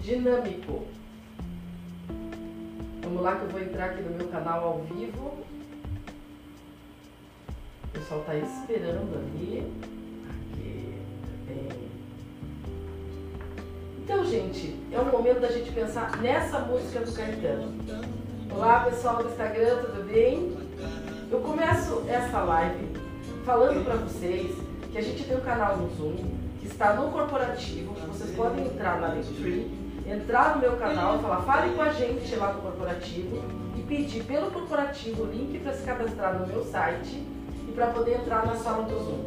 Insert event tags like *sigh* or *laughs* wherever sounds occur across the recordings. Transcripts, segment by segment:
dinâmico. Vamos lá que eu vou entrar aqui no meu canal ao vivo. O pessoal está esperando ali. Aqui. Então, gente, é o momento da gente pensar nessa música do Caetano. Olá, pessoal do Instagram, tudo bem? Eu começo essa live falando para vocês que a gente tem um canal no Zoom que está no corporativo. Vocês podem entrar na Linktree, entrar no meu canal e falar, fale com a gente lá no corporativo e pedir pelo corporativo o link para se cadastrar no meu site e para poder entrar na sala do Zoom.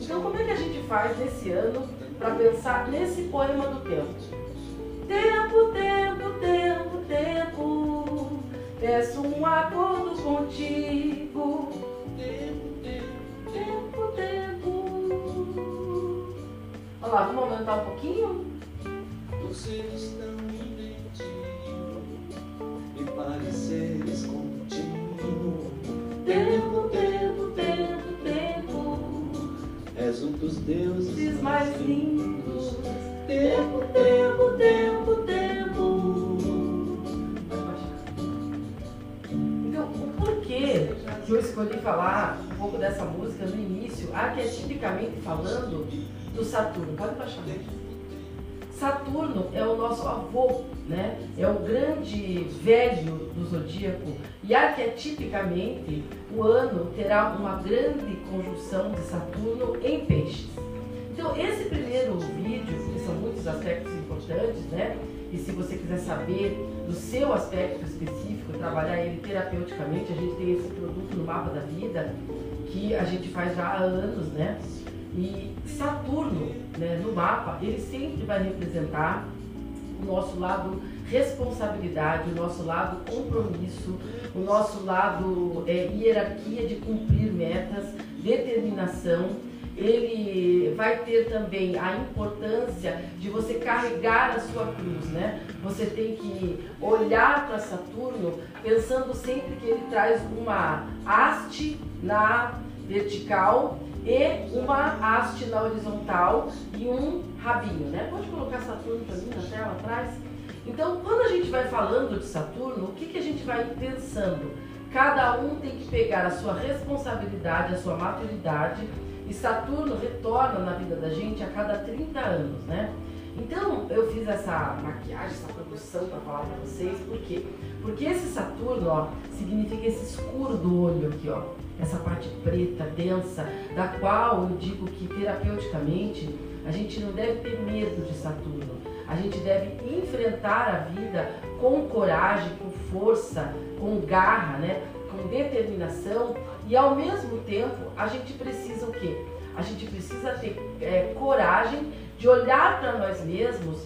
Então, como é que a gente faz nesse ano para pensar nesse poema do tempo? Tempo, tempo, tempo, tempo, peço um acordo contigo. Tempo, tempo, tempo. Olha lá, vamos aumentar um pouquinho? Vocês tão idêntico e pareceres contínuo. Tempo, tempo, tempo, tempo. És um dos deuses mais lindos. Tempo, Tempo, tempo, tempo. Então, o porquê que eu escolhi falar um pouco dessa música no início, arquetipicamente falando, do Saturno? Pode baixar. Saturno é o nosso avô, né? É o grande velho do zodíaco e arquetipicamente o ano terá uma grande conjunção de Saturno em peixes. Então esse primeiro vídeo, que são muitos aspectos importantes, né? E se você quiser saber do seu aspecto específico, trabalhar ele terapeuticamente, a gente tem esse produto no mapa da vida que a gente faz já há anos, né? E Saturno, né, no mapa, ele sempre vai representar o nosso lado responsabilidade, o nosso lado compromisso, o nosso lado é, hierarquia de cumprir metas, determinação. Ele vai ter também a importância de você carregar a sua cruz, né? Você tem que olhar para Saturno pensando sempre que ele traz uma haste na vertical e uma haste na horizontal e um rabinho, né? Pode colocar Saturno para mim na tela atrás? Então, quando a gente vai falando de Saturno, o que, que a gente vai pensando? Cada um tem que pegar a sua responsabilidade, a sua maturidade, e Saturno retorna na vida da gente a cada 30 anos, né? Então, eu fiz essa maquiagem, essa produção para falar para vocês, por quê? Porque esse Saturno, ó, significa esse escuro do olho aqui, ó essa parte preta, densa, da qual eu digo que terapeuticamente a gente não deve ter medo de Saturno. A gente deve enfrentar a vida com coragem, com força, com garra, né? com determinação e ao mesmo tempo a gente precisa o quê? A gente precisa ter é, coragem de olhar para nós mesmos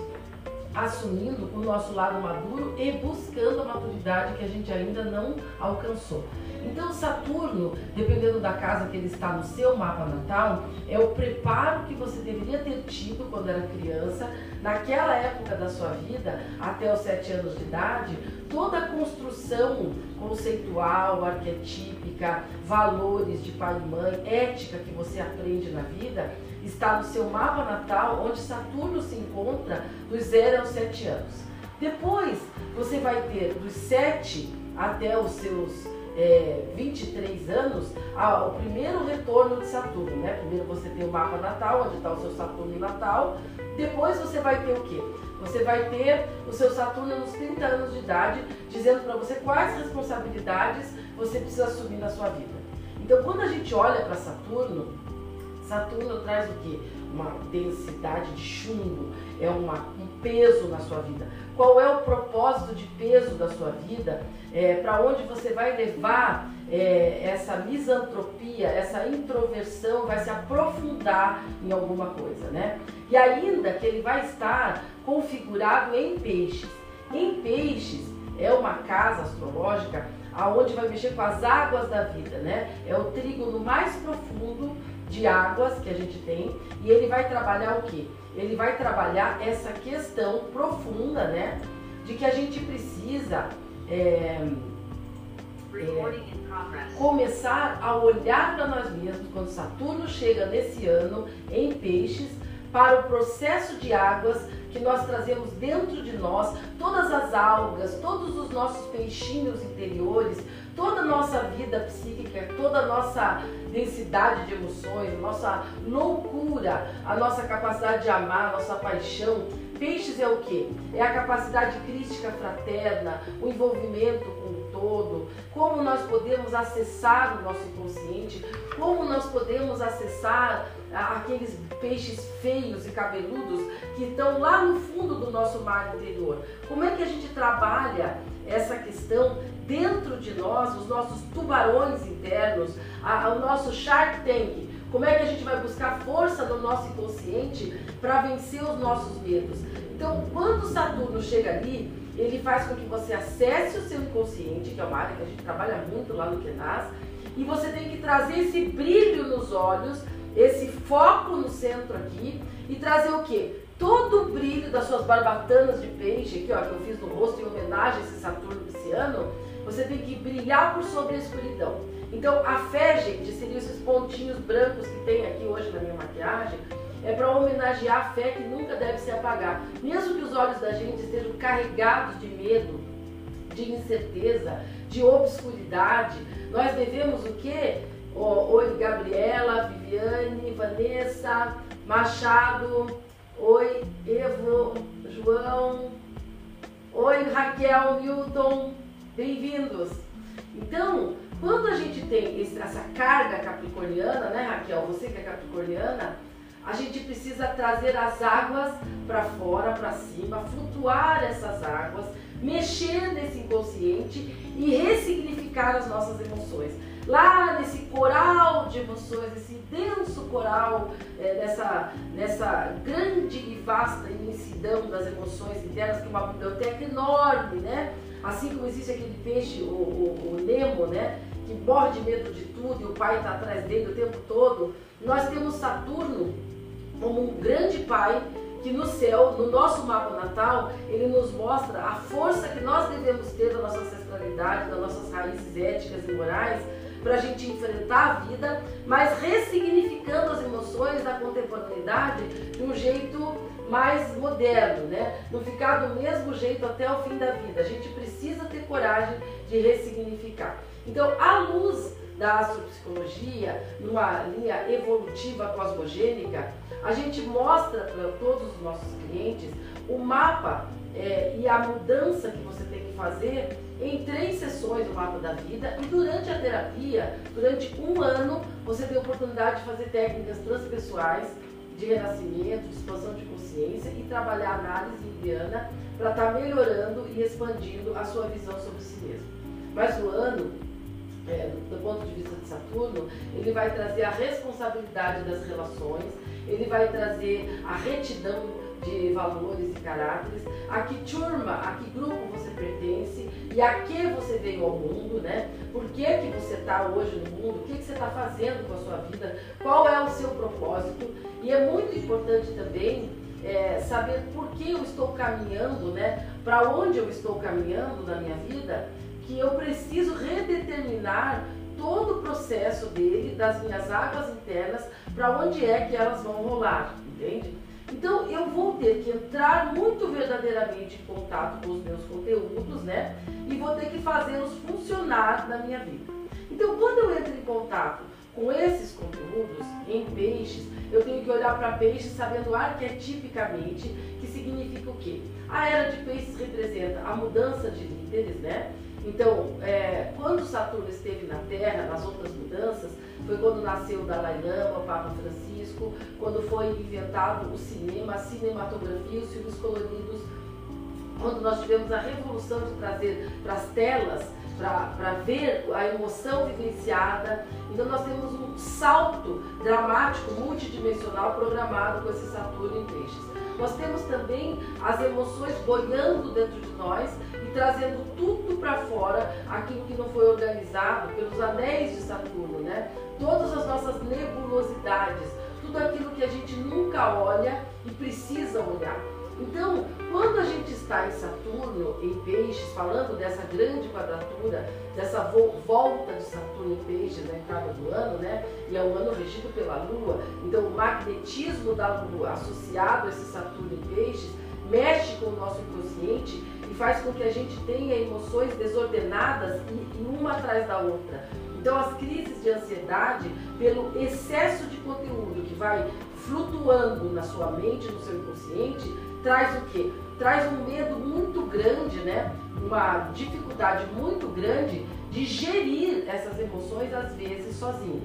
assumindo o nosso lado maduro e buscando a maturidade que a gente ainda não alcançou. Então, Saturno, dependendo da casa que ele está no seu mapa natal, é o preparo que você deveria ter tido quando era criança, naquela época da sua vida, até os sete anos de idade, toda a construção conceitual, arquetípica, valores de pai e mãe, ética que você aprende na vida, está no seu mapa natal, onde Saturno se encontra dos 0 aos 7 anos. Depois, você vai ter dos 7 até os seus é, 23 anos, ah, o primeiro retorno de Saturno, né? Primeiro você tem o mapa natal, onde está o seu Saturno natal. Depois você vai ter o quê? Você vai ter o seu Saturno nos 30 anos de idade, dizendo para você quais responsabilidades você precisa assumir na sua vida. Então, quando a gente olha para Saturno, Saturno traz o quê? Uma densidade de chumbo, é uma, um peso na sua vida. Qual é o propósito de peso da sua vida? É, Para onde você vai levar é, essa misantropia, essa introversão, vai se aprofundar em alguma coisa, né? E ainda que ele vai estar configurado em peixes. Em peixes é uma casa astrológica aonde vai mexer com as águas da vida, né? É o trígono mais profundo de águas que a gente tem e ele vai trabalhar o que? Ele vai trabalhar essa questão profunda, né? De que a gente precisa é, é, começar a olhar para nós mesmos quando Saturno chega nesse ano em peixes para o processo de águas que nós trazemos dentro de nós, todas as algas, todos os nossos peixinhos interiores, toda a nossa vida psíquica, toda a nossa densidade de emoções, nossa loucura, a nossa capacidade de amar, nossa paixão. Peixes é o que? É a capacidade crítica fraterna, o envolvimento com o todo, como nós podemos acessar o nosso inconsciente, como nós podemos acessar aqueles peixes feios e cabeludos que estão lá no fundo do nosso mar interior. Como é que a gente trabalha essa questão dentro de nós, os nossos tubarões internos, a, o nosso shark tank? Como é que a gente vai buscar força no nosso inconsciente para vencer os nossos medos? Então, quando Saturno chega ali, ele faz com que você acesse o seu inconsciente, que é uma área que a gente trabalha muito lá no Kenas, e você tem que trazer esse brilho nos olhos esse foco no centro aqui e trazer o que? Todo o brilho das suas barbatanas de peixe, aqui ó, que eu fiz no rosto em homenagem a esse Saturno desse ano, você tem que brilhar por sobre a escuridão. Então a fé, gente, seriam esses pontinhos brancos que tem aqui hoje na minha maquiagem, é para homenagear a fé que nunca deve se apagar. Mesmo que os olhos da gente estejam carregados de medo, de incerteza, de obscuridade, nós devemos o quê? Oi, Gabriela, Viviane, Vanessa, Machado. Oi, Evo, João. Oi, Raquel, Milton. Bem-vindos. Então, quando a gente tem essa carga capricorniana, né, Raquel? Você que é capricorniana, a gente precisa trazer as águas para fora, para cima, flutuar essas águas, mexer nesse inconsciente e ressignificar as nossas emoções lá nesse coral de emoções, esse denso coral, é, nessa, nessa grande e vasta imensidão das emoções internas, que é uma biblioteca enorme, né? Assim como existe aquele peixe, o, o, o Nemo, né? Que morre de medo de tudo e o pai está atrás dele o tempo todo. Nós temos Saturno como um grande pai que no céu, no nosso mapa natal, ele nos mostra a força que nós devemos ter da nossa ancestralidade, das nossas raízes éticas e morais, para a gente enfrentar a vida, mas ressignificando as emoções da contemporaneidade de um jeito mais moderno, né? Não ficar do mesmo jeito até o fim da vida. A gente precisa ter coragem de ressignificar. Então, à luz da astropsicologia, numa linha evolutiva cosmogênica, a gente mostra para todos os nossos clientes o mapa é, e a mudança que você tem que fazer em três sessões do mapa da vida e durante a terapia, durante um ano, você tem a oportunidade de fazer técnicas transpessoais de renascimento, de expansão de consciência e trabalhar a análise indiana para estar tá melhorando e expandindo a sua visão sobre si mesmo. Mas o ano, é, do ponto de vista de Saturno, ele vai trazer a responsabilidade das relações, ele vai trazer a retidão de valores e caráteres, a que turma, a que grupo você pertence e a que você veio ao mundo, né? Por que, que você está hoje no mundo, o que, que você está fazendo com a sua vida, qual é o seu propósito. E é muito importante também é, saber por que eu estou caminhando, né? Para onde eu estou caminhando na minha vida, que eu preciso redeterminar todo o processo dele, das minhas águas internas, para onde é que elas vão rolar, entende? Então eu vou ter que entrar muito verdadeiramente em contato com os meus conteúdos, né? E vou ter que fazê-los funcionar na minha vida. Então quando eu entro em contato com esses conteúdos em peixes, eu tenho que olhar para peixes sabendo arquetipicamente que significa o quê? A era de peixes representa a mudança de líderes, né? Então, é, quando Saturno esteve na Terra, nas outras mudanças, foi quando nasceu o Dalai Lama, o Papa Francisco, quando foi inventado o cinema, a cinematografia, os filmes coloridos, quando nós tivemos a revolução de trazer para as telas, para ver a emoção vivenciada. Então nós temos um salto dramático, multidimensional programado com esse Saturno em peixes. Nós temos também as emoções boiando dentro de nós e trazendo tudo para fora, aquilo que não foi organizado pelos anéis de Saturno, né? Todas as nossas nebulosidades, tudo aquilo que a gente nunca olha e precisa olhar. Então, Quando a gente está em Saturno, em Peixes, falando dessa grande quadratura, dessa volta de Saturno em Peixes na entrada do ano, né? E é um ano regido pela Lua, então o magnetismo da Lua associado a esse Saturno em Peixes mexe com o nosso inconsciente e faz com que a gente tenha emoções desordenadas e uma atrás da outra. Então as crises de ansiedade, pelo excesso de conteúdo que vai flutuando na sua mente, no seu inconsciente, traz o quê? Traz um medo muito grande, né? Uma dificuldade muito grande de gerir essas emoções às vezes sozinho.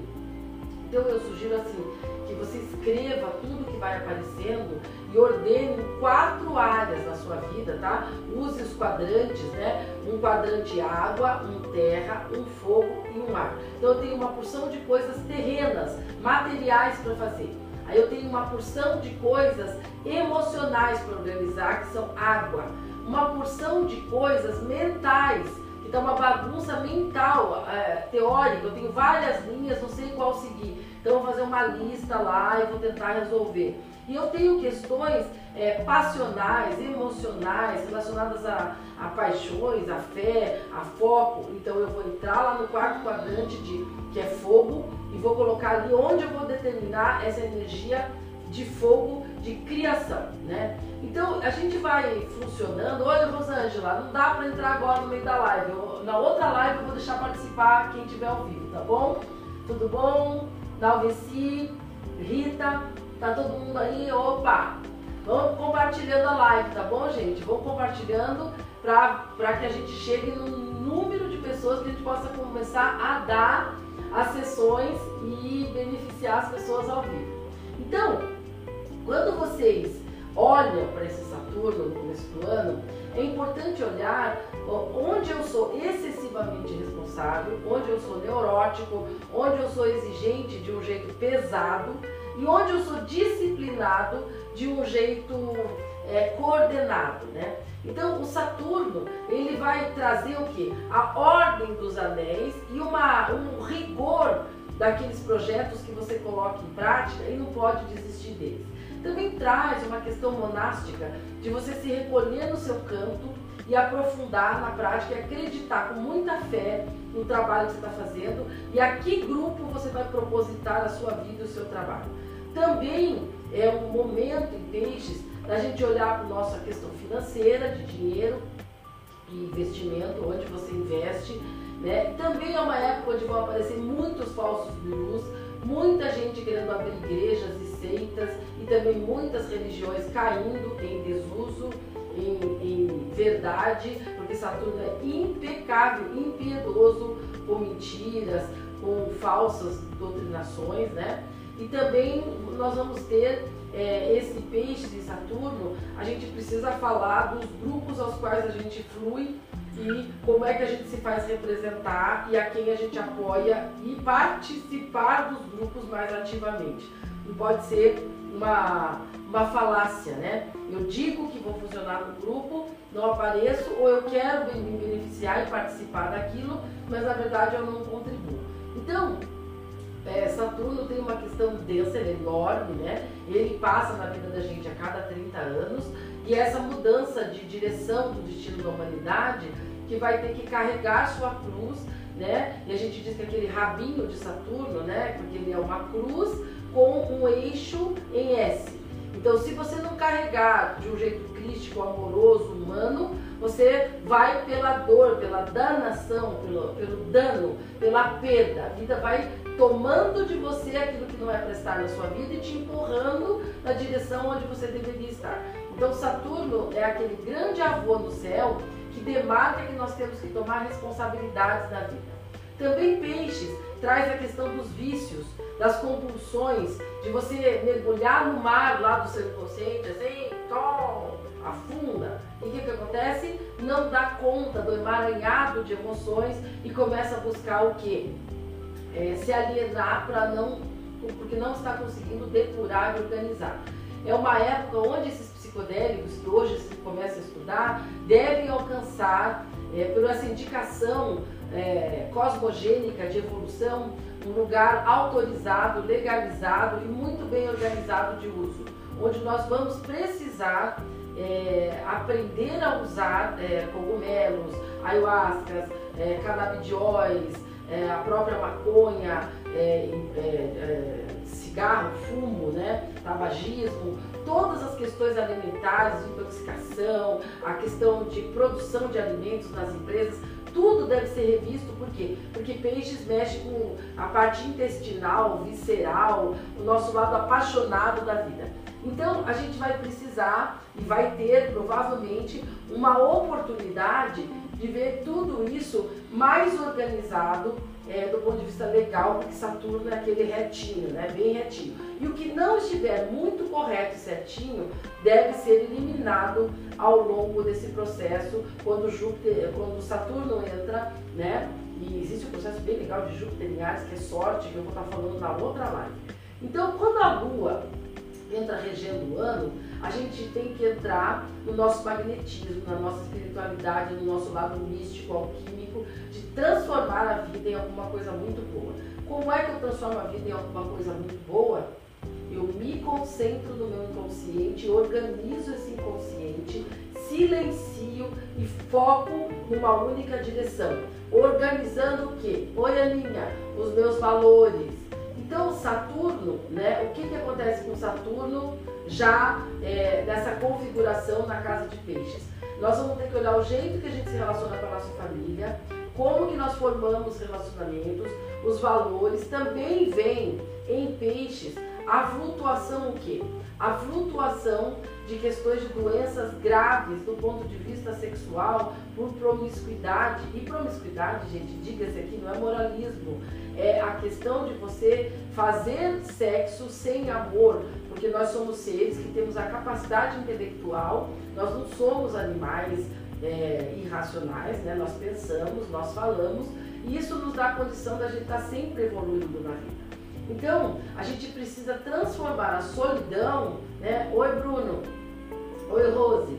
Então eu sugiro assim que você escreva tudo que vai aparecendo e ordene quatro áreas da sua vida, tá? Use os quadrantes, né? Um quadrante água, um terra, um fogo. Então eu tenho uma porção de coisas terrenas, materiais para fazer. Aí eu tenho uma porção de coisas emocionais para organizar, que são água. Uma porção de coisas mentais, que está uma bagunça mental, é, teórica. Eu tenho várias linhas, não sei qual seguir. Então eu vou fazer uma lista lá e vou tentar resolver. E eu tenho questões é, passionais, emocionais, relacionadas a, a, paixões, a fé, a foco. Então eu vou entrar lá no quarto quadrante de que é fogo e vou colocar ali onde eu vou determinar essa energia de fogo de criação, né? Então a gente vai funcionando. Olha, Rosângela, não dá para entrar agora no meio da live. Eu, na outra live eu vou deixar participar quem estiver ao vivo, tá bom? Tudo bom? Dalveci, Rita, Tá todo mundo aí? Opa! Vamos compartilhando a live, tá bom, gente? Vamos compartilhando para que a gente chegue num número de pessoas que a gente possa começar a dar as sessões e beneficiar as pessoas ao vivo. Então, quando vocês olham para esse Saturno no começo do ano, é importante olhar onde eu sou excessivamente responsável, onde eu sou neurótico, onde eu sou exigente de um jeito pesado e onde eu sou disciplinado de um jeito é, coordenado, né? Então o Saturno ele vai trazer o que? A ordem dos anéis e uma, um rigor daqueles projetos que você coloca em prática e não pode desistir deles. Também traz uma questão monástica de você se recolher no seu canto e aprofundar na prática e acreditar com muita fé no trabalho que você está fazendo e a que grupo você vai propositar a sua vida e o seu trabalho. Também é um momento em peixes da gente olhar para a nossa questão financeira, de dinheiro e investimento, onde você investe. Né? Também é uma época onde vão aparecer muitos falsos gurus, muita gente querendo abrir igrejas e seitas e também muitas religiões caindo em desuso, em, em verdade, porque Saturno é impecável, impiedoso com mentiras, com falsas doutrinações, né? E também nós vamos ter é, esse peixe de Saturno, a gente precisa falar dos grupos aos quais a gente flui e como é que a gente se faz representar e a quem a gente apoia e participar dos grupos mais ativamente. Não pode ser uma, uma falácia, né? Eu digo que vou funcionar no grupo, não apareço, ou eu quero me beneficiar e participar daquilo, mas na verdade eu não contribuo. Então, é, Saturno tem uma questão densa, ele é enorme, né? Ele passa na vida da gente a cada 30 anos e essa mudança de direção do destino da humanidade que vai ter que carregar sua cruz, né? E a gente diz que aquele rabinho de Saturno, né? Porque ele é uma cruz com um eixo em S. Então, se você não carregar de um jeito crístico, amoroso, humano, você vai pela dor, pela danação, pelo, pelo dano, pela perda. A vida vai tomando de você aquilo que não é prestar na sua vida e te empurrando na direção onde você deveria estar. Então Saturno é aquele grande avô no céu que demarca que nós temos que tomar responsabilidades na vida. Também Peixes traz a questão dos vícios, das compulsões, de você mergulhar no mar lá do seu inconsciente, assim, tom, afunda. E o que, que acontece? Não dá conta do emaranhado de emoções e começa a buscar o que? é, se alienar para não, porque não está conseguindo depurar e organizar. É uma época onde esses psicodélicos que hoje se começa a estudar devem alcançar, é, por essa indicação é, cosmogênica de evolução, um lugar autorizado, legalizado e muito bem organizado de uso, onde nós vamos precisar é, aprender a usar é, cogumelos, ayahuascas, é, canabidióis, é, a própria maconha, é, é, é, cigarro, fumo, né, tabagismo, todas as questões alimentares, intoxicação, a questão de produção de alimentos nas empresas, tudo deve ser revisto, por quê? Porque peixes mexe com a parte intestinal, visceral, o nosso lado apaixonado da vida. Então a gente vai precisar e vai ter provavelmente uma oportunidade de ver tudo isso mais organizado é, do ponto de vista legal, porque Saturno é aquele retinho, né? bem retinho. E o que não estiver muito correto e certinho deve ser eliminado ao longo desse processo, quando, Júpiter, quando Saturno entra, né? E existe um processo bem legal de Júpiter em Ares, que é sorte, que eu vou estar falando na outra live. Então, quando a Lua entra regendo o ano, a gente tem que entrar no nosso magnetismo, na nossa espiritualidade, no nosso lado místico, alquímico, transformar a vida em alguma coisa muito boa. Como é que eu transformo a vida em alguma coisa muito boa? Eu me concentro no meu inconsciente, organizo esse inconsciente, silencio e foco numa única direção. Organizando o quê? Oi, Aninha, os meus valores, então, Saturno, né, o que, que acontece com Saturno já é, nessa configuração na casa de peixes? Nós vamos ter que olhar o jeito que a gente se relaciona com a nossa família, como que nós formamos relacionamentos, os valores. Também vem em peixes a flutuação o quê? A flutuação de questões de doenças graves do ponto de vista sexual por promiscuidade. E promiscuidade, gente, diga-se aqui, não é moralismo. É a questão de você fazer sexo sem amor, porque nós somos seres que temos a capacidade intelectual, nós não somos animais é, irracionais, né? nós pensamos, nós falamos, e isso nos dá a condição da gente estar sempre evoluindo na vida. Então, a gente precisa transformar a solidão, né? Oi, Bruno. Oi, Rose.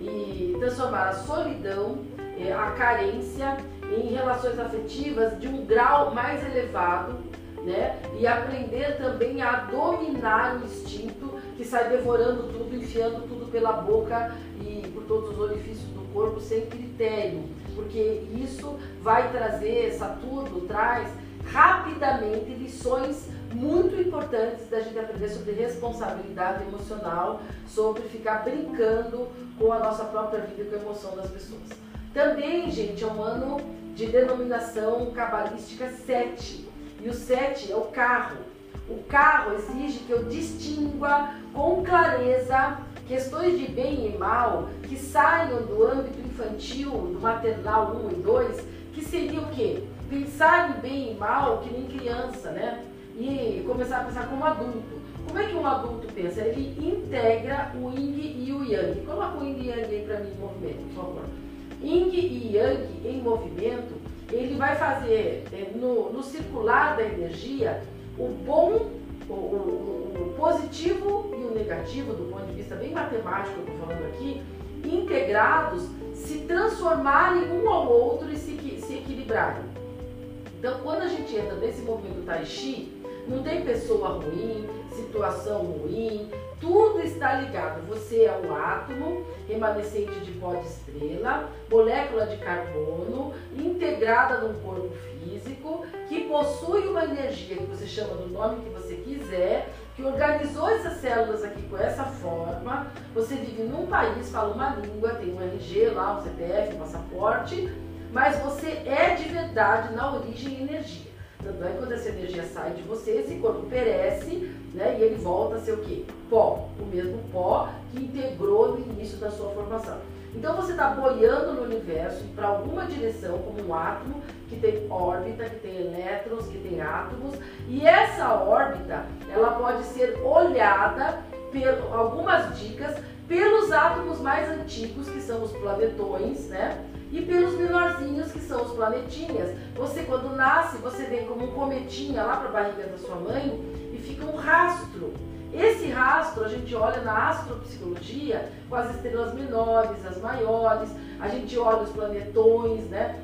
E transformar a solidão, é, a carência em relações afetivas de um grau mais elevado, né? E aprender também a dominar o instinto que sai devorando tudo, enfiando tudo pela boca e por todos os orifícios corpo sem critério, porque isso vai trazer, Saturno traz rapidamente lições muito importantes da gente aprender sobre responsabilidade emocional, sobre ficar brincando com a nossa própria vida e com a emoção das pessoas. Também, gente, é um ano de denominação cabalística 7. E o 7 é o carro. O carro exige que eu distingua com clareza questões de bem e mal que saiam do âmbito infantil, do maternal 1 e 2, que seria o quê? pensar em bem e mal que nem criança, né? E começar a pensar como adulto. Como é que um adulto pensa? Ele integra o Yin e o Yang. Coloca o Yin e Yang aí para mim em movimento, por favor. Yin e Yang em movimento, ele vai fazer é, no, no circular da energia o bom, o, o, o, positivo e o negativo, do ponto de vista bem matemático, eu estou falando aqui, integrados, se transformarem um ao outro e se, se equilibrarem. Então, quando a gente entra nesse movimento Tai Chi, não tem pessoa ruim, situação ruim, tudo está ligado. Você é um átomo remanescente de pó de estrela, molécula de carbono, integrada num corpo físico, que possui uma energia que você chama do nome que você quiser, que organizou essas células aqui com essa forma. Você vive num país, fala uma língua, tem um RG lá, um CPF, um passaporte mas você é de verdade na origem energia. Tanto é que quando essa energia sai de você, esse corpo perece, né? E ele volta a ser o quê? Pó. O mesmo pó que integrou no início da sua formação. Então você está boiando no universo para alguma direção, como um átomo que tem órbita, que tem elétrons, que tem átomos, e essa órbita ela pode ser olhada por algumas dicas pelos átomos mais antigos, que são os planetões, né? e pelos menorzinhos que são os planetinhas. Você quando nasce, você vem como um cometinha lá para a barriga da sua mãe e fica um rastro. Esse rastro a gente olha na astropsicologia com as estrelas menores, as maiores, a gente olha os planetões, né?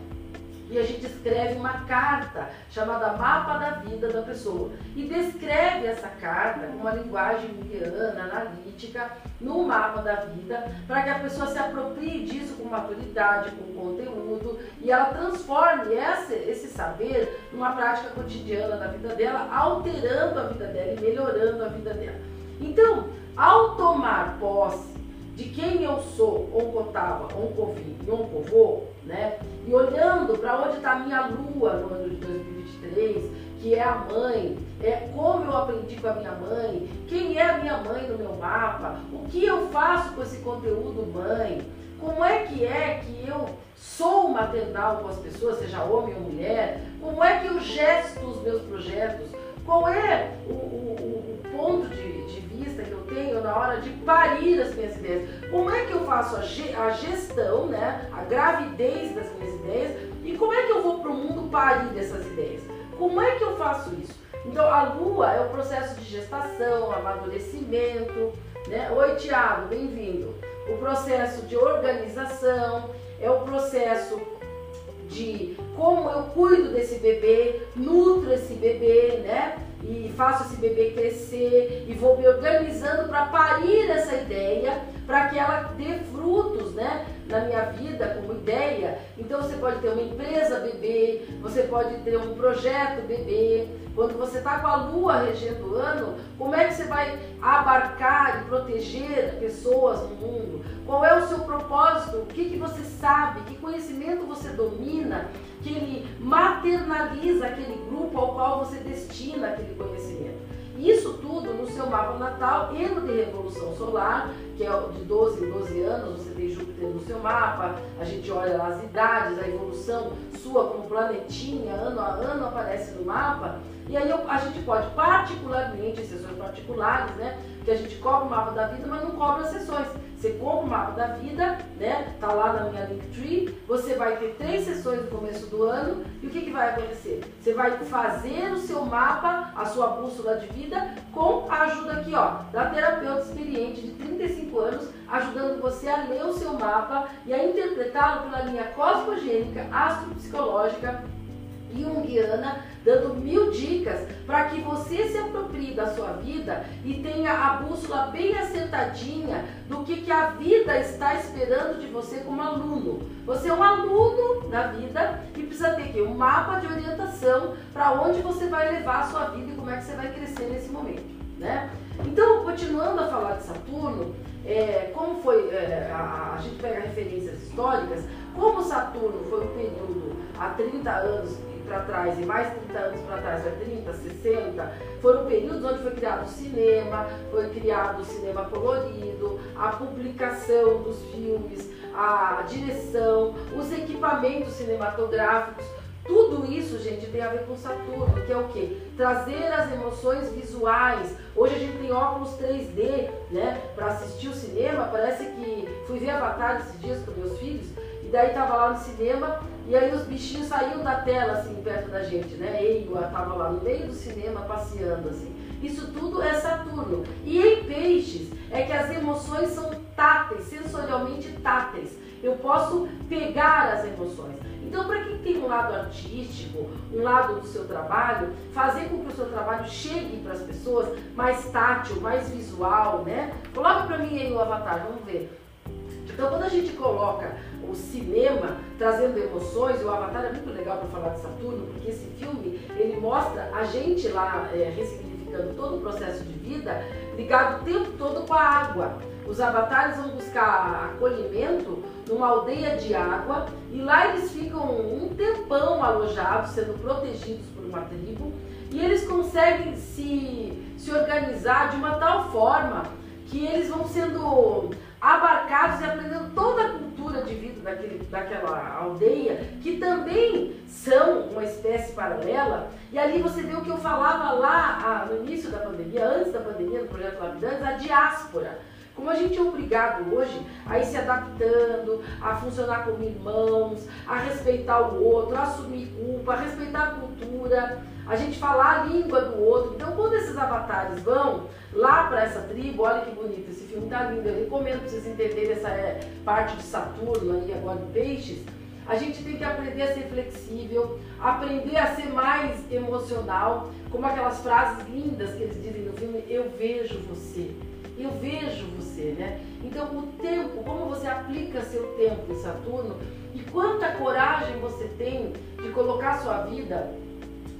E a gente escreve uma carta chamada Mapa da Vida da pessoa e descreve essa carta com uma linguagem junguiana, analítica, no mapa da vida, para que a pessoa se aproprie disso com maturidade, com conteúdo e ela transforme esse, esse saber numa prática cotidiana da vida dela, alterando a vida dela e melhorando a vida dela. Então, ao tomar posse de quem eu sou, oncotava, oncovi e oncovô, né? E olhando para onde está a minha lua no ano de 2023, que é a mãe, é como eu aprendi com a minha mãe, quem é a minha mãe no meu mapa, o que eu faço com esse conteúdo mãe, como é que é que eu sou maternal com as pessoas, seja homem ou mulher, como é que eu gesto os meus projetos, qual é o, o, o ponto de, de que eu tenho na hora de parir as minhas ideias, como é que eu faço a, ge, a gestão, né, a gravidez das minhas ideias e como é que eu vou para o mundo parir dessas ideias. Como é que eu faço isso? Então, a lua é o processo de gestação, amadurecimento. Né? Oi, Tiago, bem-vindo. O processo de organização, é o processo de como eu cuido desse bebê, nutro esse bebê, né? E faço esse bebê crescer e vou me organizando para parir essa ideia, para que ela dê frutos, né? Na minha vida como ideia. Então você pode ter uma empresa bebê, você pode ter um projeto bebê. Quando você está com a lua regendo o ano, como é que você vai abarcar e proteger pessoas no mundo? Qual é o seu propósito? O que, que você sabe? Domina? Que ele maternaliza aquele grupo ao qual você destina aquele conhecimento. Isso tudo no seu mapa natal e no de revolução solar, que é de 12 em 12 anos, você tem Júpiter no seu mapa, a gente olha lá as idades, a evolução sua como planetinha, ano a ano aparece no mapa, e aí a gente pode particularmente, em sessões particulares, né, que a gente cobra o mapa da vida, mas não cobra as sessões. Você compra o mapa da vida, né? Tá lá na minha Linktree. Você vai ter três sessões no começo do ano. E o que, que vai acontecer? Você vai fazer o seu mapa, a sua bússola de vida, com a ajuda aqui, ó, da terapeuta experiente de 35 anos, ajudando você a ler o seu mapa e a interpretá-lo pela linha cosmogênica, astropsicológica junguiana, dando mil dicas para que você se aproprie da sua vida e tenha a bússola bem acertadinha do que, que a vida está esperando de você como aluno. Você é um aluno da vida e precisa ter aqui um mapa de orientação para onde você vai levar a sua vida e como é que você vai crescer nesse momento. Né? Então, continuando a falar de Saturno, é, como foi, é, a, a gente pega referências históricas, como Saturno foi um período há 30 anos para trás e mais 30 anos para trás, vai 30, 60, foram períodos onde foi criado o cinema, foi criado o cinema colorido, a publicação dos filmes, a direção, os equipamentos cinematográficos. Tudo isso, gente, tem a ver com Saturno, que é o quê? Trazer as emoções visuais. Hoje a gente tem óculos 3D, né? Para assistir o cinema, parece que fui ver Avatar esses dias com meus filhos daí tava lá no cinema e aí os bichinhos saíam da tela assim perto da gente, né? Eiwa tava lá no meio do cinema passeando assim. Isso tudo é Saturno. E em peixes é que as emoções são táteis, sensorialmente táteis. Eu posso pegar as emoções. Então, para quem tem um lado artístico, um lado do seu trabalho, fazer com que o seu trabalho chegue para as pessoas mais tátil, mais visual, né? Coloca para mim aí o avatar, vamos ver. Então, quando a gente coloca o cinema trazendo emoções, o Avatar é muito legal para falar de Saturno, porque esse filme ele mostra a gente lá é, ressignificando todo o processo de vida, ligado o tempo todo com a água. Os avatares vão buscar acolhimento numa aldeia de água e lá eles ficam um tempão alojados, sendo protegidos por uma tribo, e eles conseguem se, se organizar de uma tal forma que eles vão sendo abarcados e aprendendo toda a cultura de vida daquele, daquela aldeia, que também são uma espécie paralela. E ali você vê o que eu falava lá ah, no início da pandemia, antes da pandemia, no projeto Lapidantes, a diáspora. Como a gente é obrigado hoje a ir se adaptando, a funcionar como irmãos, a respeitar o outro, a assumir culpa, a respeitar a cultura, a gente falar a língua do outro. Então, quando esses avatares vão lá para essa tribo, olha que bonito, esse filme tá lindo, eu recomendo para vocês entenderem essa é, parte de Saturno aí agora em Peixes. A gente tem que aprender a ser flexível, aprender a ser mais emocional, como aquelas frases lindas que eles dizem no filme, eu vejo você. Eu vejo você, né? Então, o tempo, como você aplica seu tempo em Saturno e quanta coragem você tem de colocar sua vida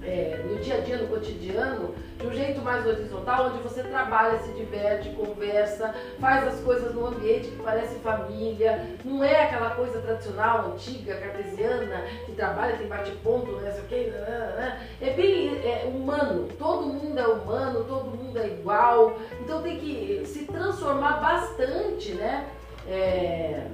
é, no dia a dia, no cotidiano, de um jeito mais horizontal, onde você trabalha, se diverte, conversa, faz as coisas num ambiente que parece família, não é aquela coisa tradicional, antiga, cartesiana, que trabalha, tem bate-ponto, não sei o quê, é bem é, humano, todo mundo é humano, todo mundo é igual, então tem que se transformar bastante, né? É,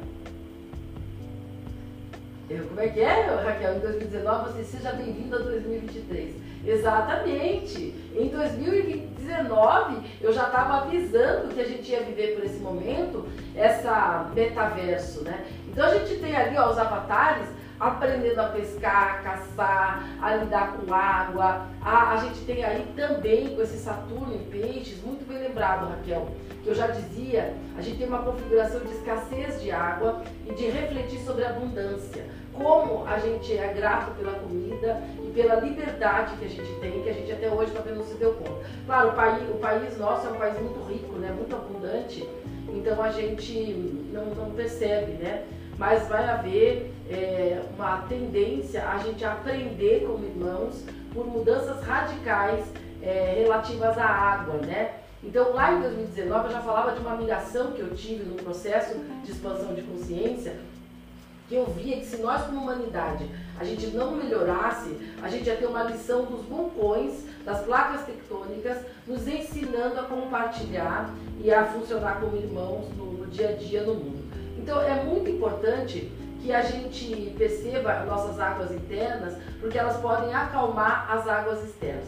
como é que é, Raquel? Em 2019 você seja bem-vindo a 2023. Exatamente. Em 2019 eu já estava avisando que a gente ia viver por esse momento, essa metaverso, né? Então a gente tem ali ó, os avatares aprendendo a pescar, a caçar, a lidar com água. A, a gente tem aí também com esse Saturno em peixes, muito bem lembrado, Raquel, que eu já dizia, a gente tem uma configuração de escassez de água e de refletir sobre a abundância. Como a gente é grato pela comida e pela liberdade que a gente tem, que a gente até hoje talvez não se deu conta. Claro, o país, o país nosso é um país muito rico, né? muito abundante, então a gente não, não percebe, né? mas vai haver é, uma tendência a gente aprender como irmãos por mudanças radicais é, relativas à água, né? Então lá em 2019 eu já falava de uma migração que eu tive no processo de expansão de consciência, que eu via que se nós como humanidade a gente não melhorasse, a gente ia ter uma lição dos vulcões, das placas tectônicas, nos ensinando a compartilhar e a funcionar como irmãos no, no dia a dia no mundo. Então é muito importante que a gente perceba nossas águas internas, porque elas podem acalmar as águas externas.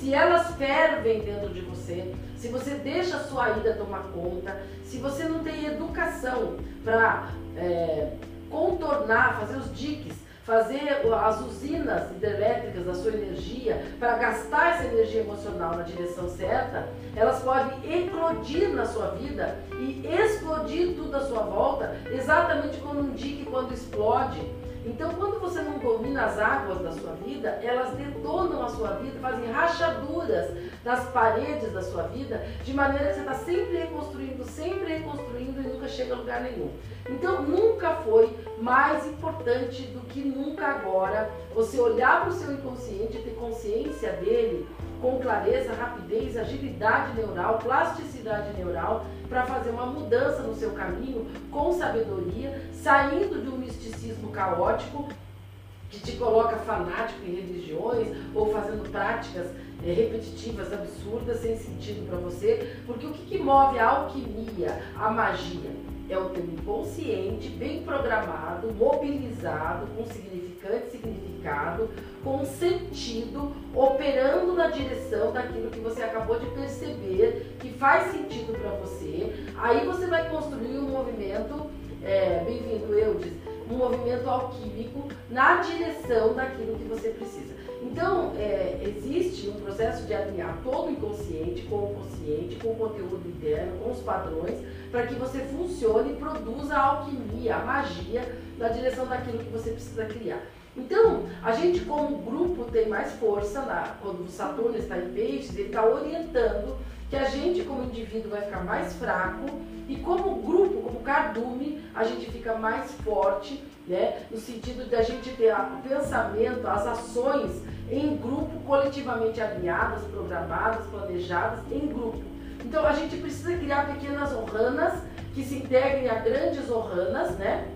Se elas fervem dentro de você, se você deixa a sua ida tomar conta, se você não tem educação para é, contornar, fazer os diques fazer as usinas hidrelétricas da sua energia para gastar essa energia emocional na direção certa, elas podem eclodir na sua vida e explodir tudo à sua volta, exatamente como um dique quando explode então, quando você não domina as águas da sua vida, elas detonam a sua vida, fazem rachaduras das paredes da sua vida, de maneira que você está sempre reconstruindo, sempre reconstruindo e nunca chega a lugar nenhum. Então, nunca foi mais importante do que nunca agora você olhar para o seu inconsciente e ter consciência dele com clareza, rapidez, agilidade neural, plasticidade neural, para fazer uma mudança no seu caminho com sabedoria, saindo de um misticismo caótico que te coloca fanático em religiões ou fazendo práticas é, repetitivas, absurdas, sem sentido para você, porque o que, que move a alquimia, a magia? É o teu inconsciente bem programado, mobilizado, com significante significado, com sentido, operando na direção daquilo que você acabou de perceber, que faz sentido para você. Aí você vai construir um movimento, é, bem-vindo Eudes, um movimento alquímico na direção daquilo que você precisa. Então, é, existe um processo de alinhar todo o inconsciente com o consciente, com o conteúdo interno, com os padrões, para que você funcione e produza a alquimia, a magia, na direção daquilo que você precisa criar. Então, a gente como grupo tem mais força, quando o Saturno está em peixes, ele está orientando que a gente como indivíduo vai ficar mais fraco e como grupo, como cardume, a gente fica mais forte, né? no sentido de a gente ter o pensamento, as ações em grupo, coletivamente alinhadas, programadas, planejadas, em grupo. Então a gente precisa criar pequenas orranas que se integrem a grandes orranas, né?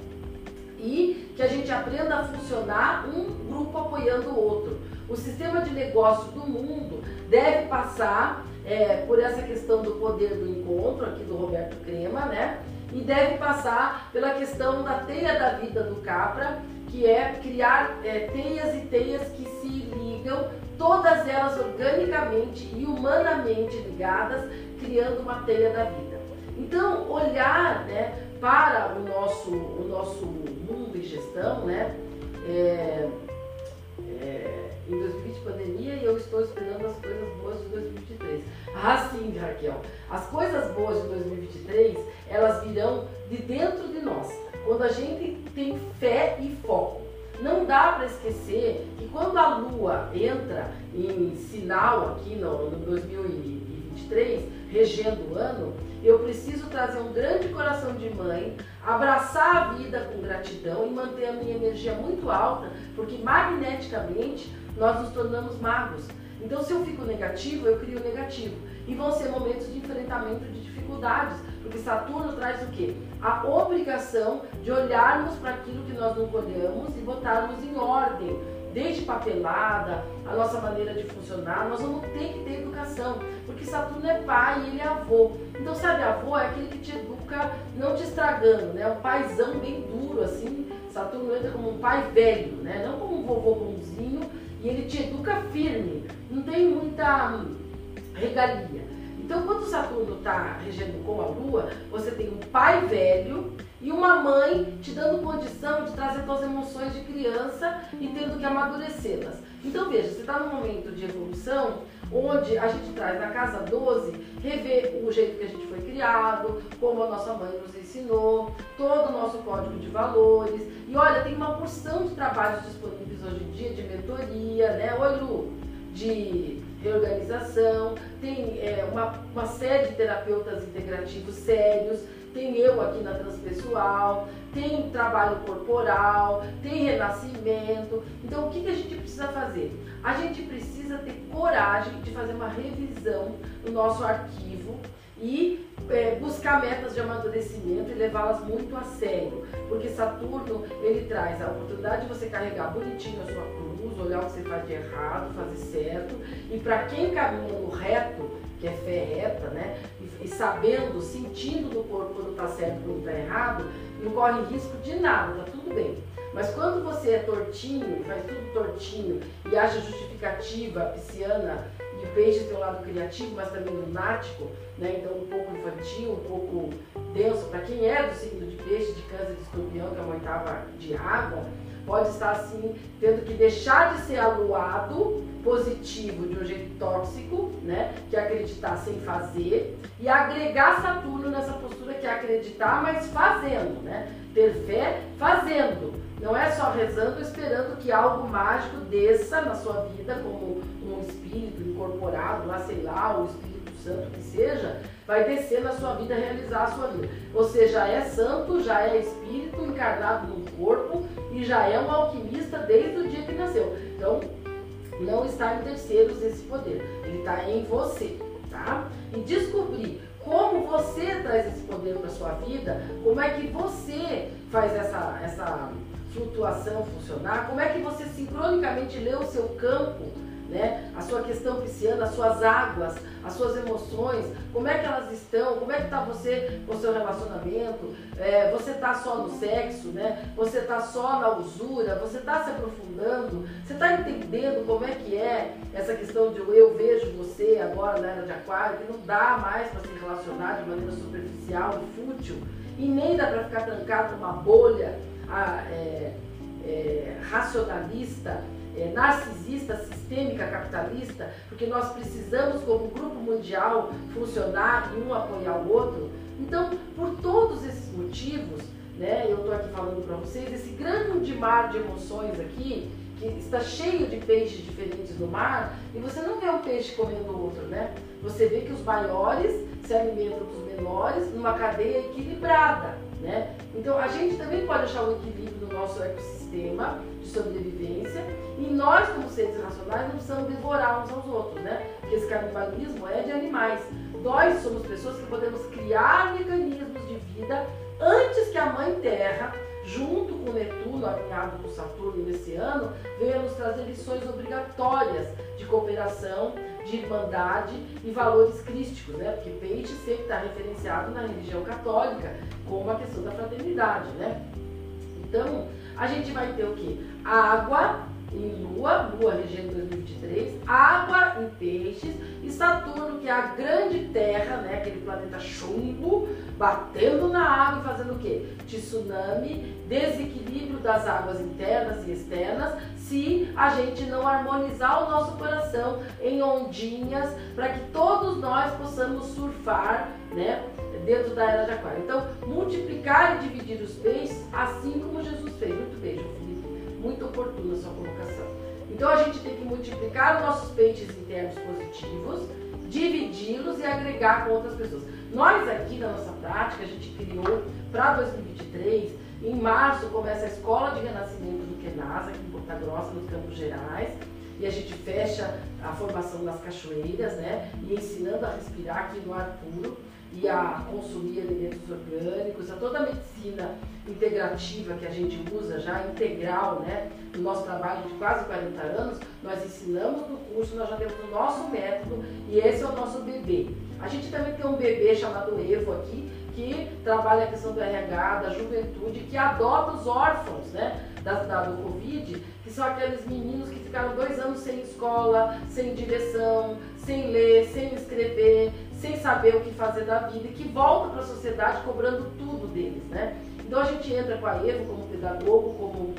E que a gente aprenda a funcionar um grupo apoiando o outro. O sistema de negócio do mundo deve passar é, por essa questão do poder do encontro, aqui do Roberto Crema, né? E deve passar pela questão da teia da vida do Capra, que é criar é, teias e teias que se ligam, todas elas organicamente e humanamente ligadas, criando uma teia da vida. Então, olhar né, para o nosso, o nosso mundo e gestão, né? É, é, em 2020 pandemia e eu estou esperando as coisas boas de 2023. Ah, sim, Raquel. As coisas boas de 2023, elas virão de dentro de nós. Quando a gente tem fé e foco. Não dá para esquecer que quando a Lua entra em sinal aqui no, no 2023, regendo o ano, eu preciso trazer um grande coração de mãe, abraçar a vida com gratidão e manter a minha energia muito alta, porque magneticamente nós nos tornamos magos. Então, se eu fico negativo, eu crio negativo. E vão ser momentos de enfrentamento de dificuldades, porque Saturno traz o quê? A obrigação de olharmos para aquilo que nós não colhemos e botarmos em ordem, desde papelada, a nossa maneira de funcionar, nós vamos ter que ter educação, porque Saturno é pai e ele é avô. Então, sabe, avô é aquele que te educa não te estragando, né? Um paizão bem duro, assim. Saturno entra como um pai velho, né? Não como um vovô bonzinho, e ele te educa firme. Não tem muita regalia. Então, quando Saturno está regendo com a Lua, você tem um pai velho e uma mãe te dando condição de trazer suas emoções de criança e tendo que amadurecê-las. Então, veja, você está num momento de evolução onde a gente traz na casa 12, rever o jeito que a gente foi criado, como a nossa mãe nos ensinou, todo o nosso código de valores. E olha, tem uma porção de trabalhos disponíveis hoje em dia de mentoria, né? Oi, Lu, de reorganização, tem é, uma, uma série de terapeutas integrativos sérios, tem eu aqui na Transpessoal, tem trabalho corporal, tem renascimento. Então, o que, que a gente precisa fazer? A gente precisa ter coragem de fazer uma revisão do nosso arquivo e é, buscar metas de amadurecimento e levá-las muito a sério, porque Saturno ele traz a oportunidade de você carregar bonitinho a sua cruz, olhar o que você faz de errado, fazer certo, e para quem caminha no reto, que é fé reta, né, e, sabendo, sentindo no corpo quando está certo e quando está errado, não corre risco de nada, tá tudo bem. Mas quando você é tortinho, faz tudo tortinho e acha justificativa pisciana e peixe tem um lado criativo, mas também lunático, né? Então um pouco infantil, um pouco denso. Para quem é do signo de peixe, de câncer, de escorpião, que é uma oitava de água, pode estar assim, tendo que deixar de ser aluado positivo de um jeito tóxico, né? Que é acreditar sem fazer, e agregar Saturno nessa postura que é acreditar, mas fazendo, né? Ter fé fazendo. Não é só rezando esperando que algo mágico desça na sua vida, como um espírito incorporado, lá sei lá, o Espírito Santo que seja, vai descer na sua vida realizar a sua vida. Você já é santo, já é espírito encarnado no corpo e já é um alquimista desde o dia que nasceu. Então, não está em terceiros esse poder, ele está em você, tá? E descobrir como você traz esse poder para sua vida, como é que você faz essa, essa flutuação funcionar, como é que você sincronicamente lê o seu campo né? A sua questão pisciana, as suas águas, as suas emoções, como é que elas estão, como é que está você com o seu relacionamento, é, você está só no sexo, né? Você está só na usura, você está se aprofundando, você está entendendo como é que é essa questão de eu vejo você agora na era de aquário, que não dá mais para se relacionar de maneira superficial e fútil, e nem dá para ficar trancado numa bolha a, é, é, racionalista é, narcisista, sistêmica, capitalista, porque nós precisamos, como grupo mundial, funcionar e um apoiar o outro. Então, por todos esses motivos, né, eu estou aqui falando para vocês, esse grande mar de emoções aqui, que está cheio de peixes diferentes no mar, e você não vê um peixe comendo outro, né? Você vê que os maiores se alimentam dos menores numa cadeia equilibrada, né? Então a gente também pode achar um equilíbrio no nosso ecossistema de sobrevivência e nós, como seres racionais, não precisamos devorar uns aos outros, né? Porque esse canibalismo é de animais. Nós somos pessoas que podemos criar mecanismos de vida antes que a Mãe Terra, junto com Netuno, alinhado com Saturno nesse ano, venha nos trazer lições obrigatórias de cooperação, de irmandade e valores crísticos, né? Porque peixe sempre está referenciado na religião católica como a questão da fraternidade, né? Então, a gente vai ter o que? Água em Lua, Lua regendo 2023, água em peixes e Saturno, que é a grande terra, né, aquele planeta chumbo, batendo na água e fazendo o quê? Tsunami, desequilíbrio das águas internas e externas, se a gente não harmonizar o nosso coração em ondinhas, para que todos nós possamos surfar, né, dentro da era de aquário. Então, multiplicar e dividir os peixes, assim como Jesus fez. Muito Felipe, muito oportuna a sua colocação. Então, a gente tem que multiplicar os nossos peixes internos positivos, dividi-los e agregar com outras pessoas. Nós aqui na nossa prática, a gente criou para 2023, em março começa a Escola de Renascimento do Kenasa, aqui em Porta Grossa, nos Campos Gerais, e a gente fecha a formação nas cachoeiras, né? E ensinando a respirar aqui no ar puro e a consumir alimentos orgânicos, a toda a medicina integrativa que a gente usa já integral, né? No nosso trabalho de quase 40 anos, nós ensinamos no curso, nós já temos o nosso método e esse é o nosso bebê. A gente também tem um bebê chamado Evo aqui, que trabalha a questão do RH, da juventude, que adota os órfãos, né? Da, da, do Covid, que são aqueles meninos que ficaram dois anos sem escola, sem direção, sem ler, sem escrever, sem saber o que fazer da vida e que voltam para a sociedade cobrando tudo deles, né? Então a gente entra com a Evo como pedagogo, como,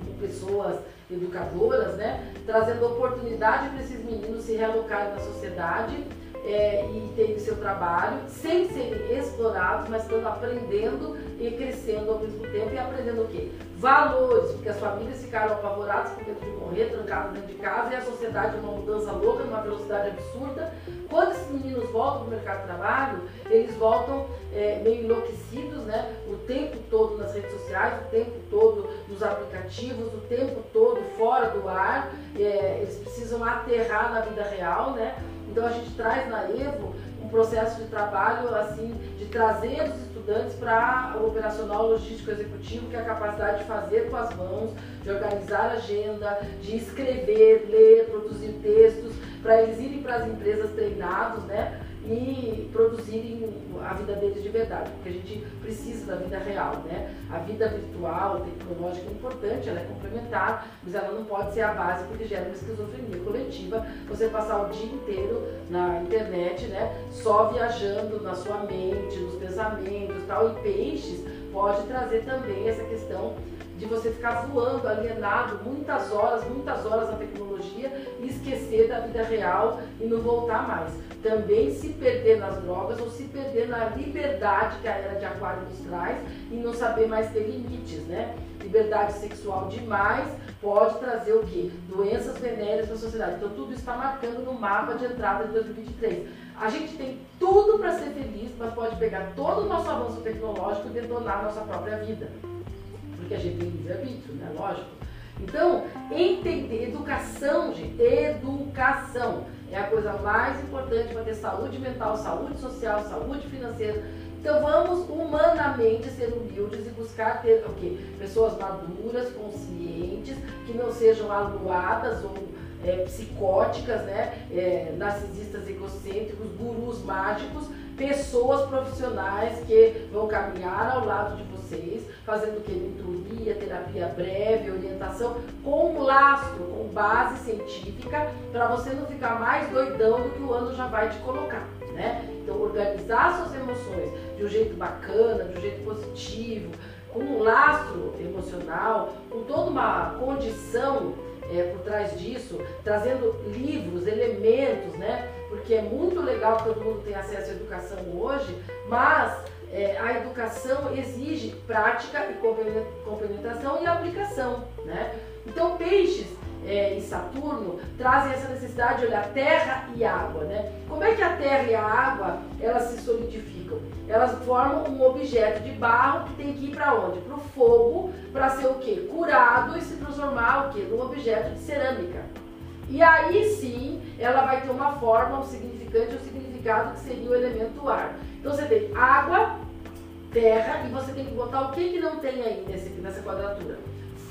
como pessoas educadoras, né? Trazendo oportunidade para esses meninos se realocarem na sociedade é, e terem seu trabalho, sem serem explorados, mas estando aprendendo e crescendo ao mesmo tempo e aprendendo o quê? Valores, porque as famílias ficaram apavoradas com medo de morrer, trancadas dentro de casa e a sociedade uma mudança louca, numa velocidade absurda. Quando esses meninos voltam para o mercado de trabalho, eles voltam é, meio enlouquecidos, né? O tempo todo nas redes sociais, o tempo todo nos aplicativos, o tempo todo fora do ar. É, eles precisam aterrar na vida real, né? Então a gente traz na Evo um processo de trabalho assim de trazer os estudantes para o operacional logístico executivo, que é a capacidade de fazer com as mãos, de organizar a agenda, de escrever, ler, produzir textos, para eles irem para as empresas treinados, né? E produzirem a vida deles de verdade, porque a gente precisa da vida real, né? A vida virtual, tecnológica é importante, ela é complementar, mas ela não pode ser a base porque gera uma esquizofrenia coletiva. Você passar o dia inteiro na internet, né? Só viajando na sua mente, nos pensamentos, tal. E peixes pode trazer também essa questão de você ficar voando, alienado, muitas horas, muitas horas na tecnologia e esquecer da vida real e não voltar mais. Também se perder nas drogas ou se perder na liberdade que a era de aquário nos traz e não saber mais ter limites, né? Liberdade sexual demais pode trazer o quê? Doenças venéreas para a sociedade. Então tudo está marcando no mapa de entrada de 2023. A gente tem tudo para ser feliz, mas pode pegar todo o nosso avanço tecnológico e detonar a nossa própria vida porque a gente tem livre-arbítrio, né? Lógico. Então, entender, educação, gente, educação é a coisa mais importante para ter saúde mental, saúde social, saúde financeira. Então vamos humanamente ser humildes e buscar ter o quê? Pessoas maduras, conscientes, que não sejam aluadas ou é, psicóticas, né? É, narcisistas egocêntricos, gurus mágicos, pessoas profissionais que vão caminhar ao lado de vocês, fazendo que mentoria, terapia breve, orientação, com lastro, com base científica, para você não ficar mais doidão do que o ano já vai te colocar, né? Então, organizar suas emoções de um jeito bacana, de um jeito positivo, com um lastro emocional, com toda uma condição é, por trás disso, trazendo livros, elementos, né? Porque é muito legal que todo mundo tenha acesso à educação hoje, mas é, a educação exige prática e complementação e aplicação, né? Então, peixes é, e Saturno trazem essa necessidade de olhar terra e água, né? Como é que a terra e a água elas se solidificam? Elas formam um objeto de barro que tem que ir para onde? Para o fogo, para ser o quê? Curado e se transformar o quê? Num objeto de cerâmica. E aí sim, ela vai ter uma forma, um significante, um significado que seria o elemento ar. Então você tem água, terra e você tem que botar o que, que não tem aí nesse, nessa quadratura?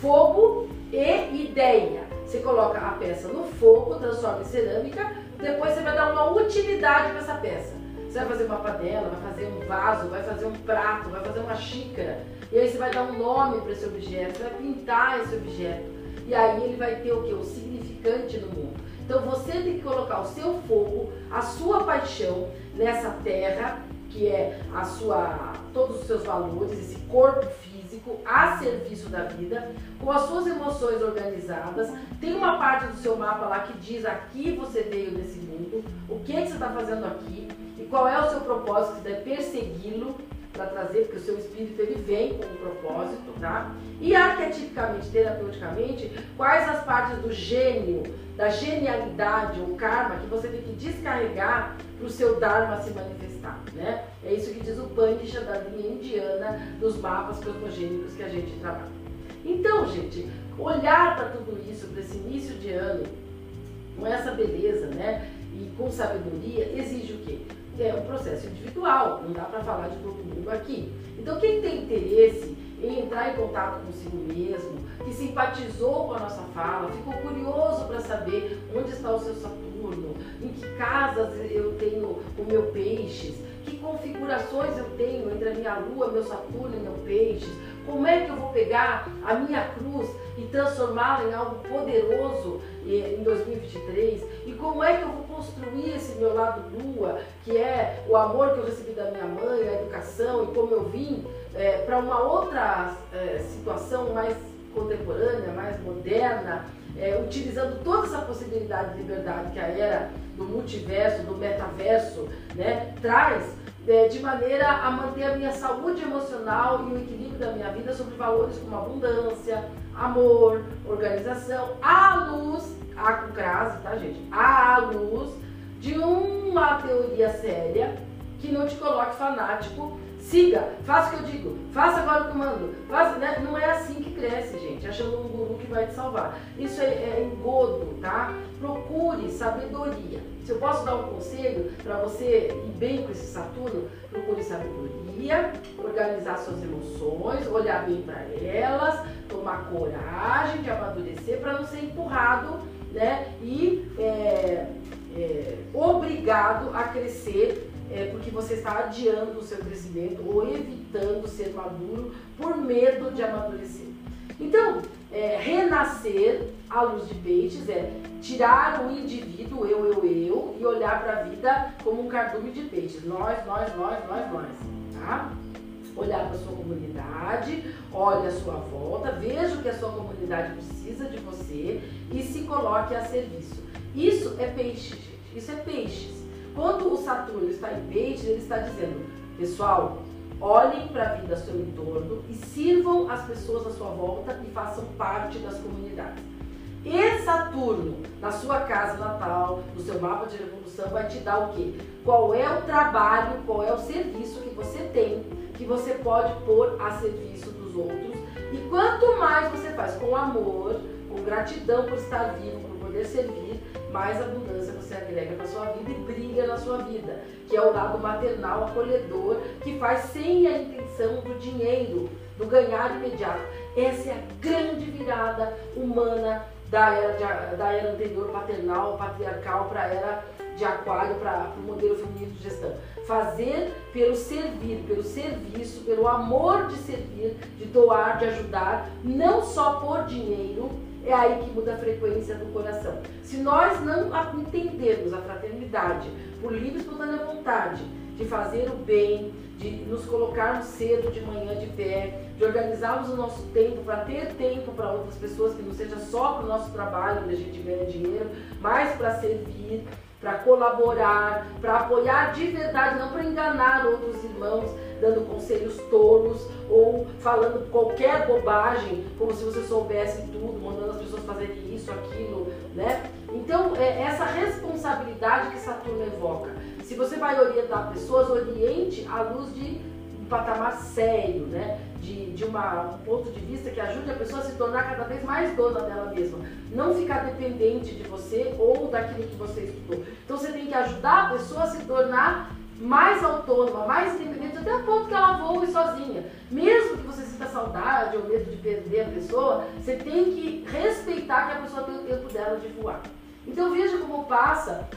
Fogo e ideia. Você coloca a peça no fogo, transforma em cerâmica, depois você vai dar uma utilidade para essa peça. Você vai fazer uma panela, vai fazer um vaso, vai fazer um prato, vai fazer uma xícara. E aí você vai dar um nome para esse objeto, você vai pintar esse objeto. E aí ele vai ter o que? O significante no mundo. Então você tem que colocar o seu fogo, a sua paixão nessa terra, que é a sua, todos os seus valores, esse corpo físico a serviço da vida, com as suas emoções organizadas. Tem uma parte do seu mapa lá que diz aqui você veio nesse mundo, o que, é que você está fazendo aqui e qual é o seu propósito, você deve persegui-lo para trazer, porque o seu espírito ele vem com um propósito, tá? E arquetipicamente, terapeuticamente, quais as partes do gênio, da genialidade ou karma que você tem que descarregar para o seu Dharma se manifestar, né? É isso que diz o Panisha da linha indiana dos mapas cosmogênicos que a gente trabalha. Então, gente, olhar para tudo isso, para esse início de ano, com essa beleza, né? E com sabedoria, exige o quê? É um processo individual, não dá para falar de todo mundo aqui. Então, quem tem interesse em entrar em contato consigo mesmo, que simpatizou com a nossa fala, ficou curioso para saber onde está o seu Em que casas eu tenho o meu peixes, que configurações eu tenho entre a minha lua, meu Saturno e meu peixes, como é que eu vou pegar a minha cruz e transformá-la em algo poderoso em 2023? E como é que eu vou construir esse meu lado lua, que é o amor que eu recebi da minha mãe, a educação e como eu vim é, para uma outra é, situação mais contemporânea, mais moderna, é, utilizando toda essa possibilidade de liberdade que a era do multiverso, do metaverso, né, traz é, de maneira a manter a minha saúde emocional e o equilíbrio da minha vida sobre valores como abundância, amor, organização, à luz, a com crase, tá gente? À luz de uma teoria séria que não te coloque fanático Siga, faça o que eu digo, faça agora o que eu mando. Faça, né? Não é assim que cresce, gente, achando um guru que vai te salvar. Isso é, é engodo, tá? Procure sabedoria. Se eu posso dar um conselho para você ir bem com esse Saturno, procure sabedoria, organizar suas emoções, olhar bem para elas, tomar coragem de amadurecer para não ser empurrado né? e é, é, obrigado a crescer é, porque você está adiando o seu crescimento ou evitando ser maduro por medo de amadurecer. Então, é, renascer à luz de peixes é tirar o indivíduo, eu, eu, eu, e olhar para a vida como um cardume de peixes. Nós, nós, nós, nós, nós. Tá? Olhar para sua comunidade, olhe a sua volta, veja o que a sua comunidade precisa de você e se coloque a serviço. Isso é peixe, gente. Isso é peixes. Quando o Saturno está em peixes, ele está dizendo, pessoal, olhem para a vida ao seu entorno e sirvam as pessoas à sua volta e façam parte das comunidades. E Saturno, na sua casa natal, no seu mapa de revolução, vai te dar o quê? Qual é o trabalho, qual é o serviço que você tem, que você pode pôr a serviço dos outros. E quanto mais você faz com amor, com gratidão por estar vivo, por poder servir, mais abundância você agrega na sua vida e brilha na sua vida, que é o lado maternal, acolhedor, que faz sem a intenção do dinheiro, do ganhar imediato. Essa é a grande virada humana da era, de, da era anterior, paternal, patriarcal, para a era de aquário, para o modelo feminino de gestão. Fazer pelo servir, pelo serviço, pelo amor de servir, de doar, de ajudar, não só por dinheiro, é aí que muda a frequência do coração. Se nós não entendermos a fraternidade por livre e espontânea vontade, de fazer o bem, de nos colocarmos cedo de manhã de pé, de organizarmos o nosso tempo para ter tempo para outras pessoas, que não seja só para o nosso trabalho, onde a gente ganha dinheiro, mas para servir, para colaborar, para apoiar de verdade, não para enganar outros irmãos, dando conselhos tolos ou falando qualquer bobagem, como se você soubesse tudo, mandando as pessoas fazerem isso, aquilo, né? Então, é essa responsabilidade que Saturno evoca. Se você vai orientar pessoas, oriente à luz de patamar sério, né? De, de uma, um ponto de vista que ajude a pessoa a se tornar cada vez mais dona dela mesma. Não ficar dependente de você ou daquilo que você estudou. Então você tem que ajudar a pessoa a se tornar mais autônoma, mais independente, até o ponto que ela voe sozinha. Mesmo que você sinta saudade ou medo de perder a pessoa, você tem que respeitar que a pessoa tem o tempo dela de voar. Então veja como passa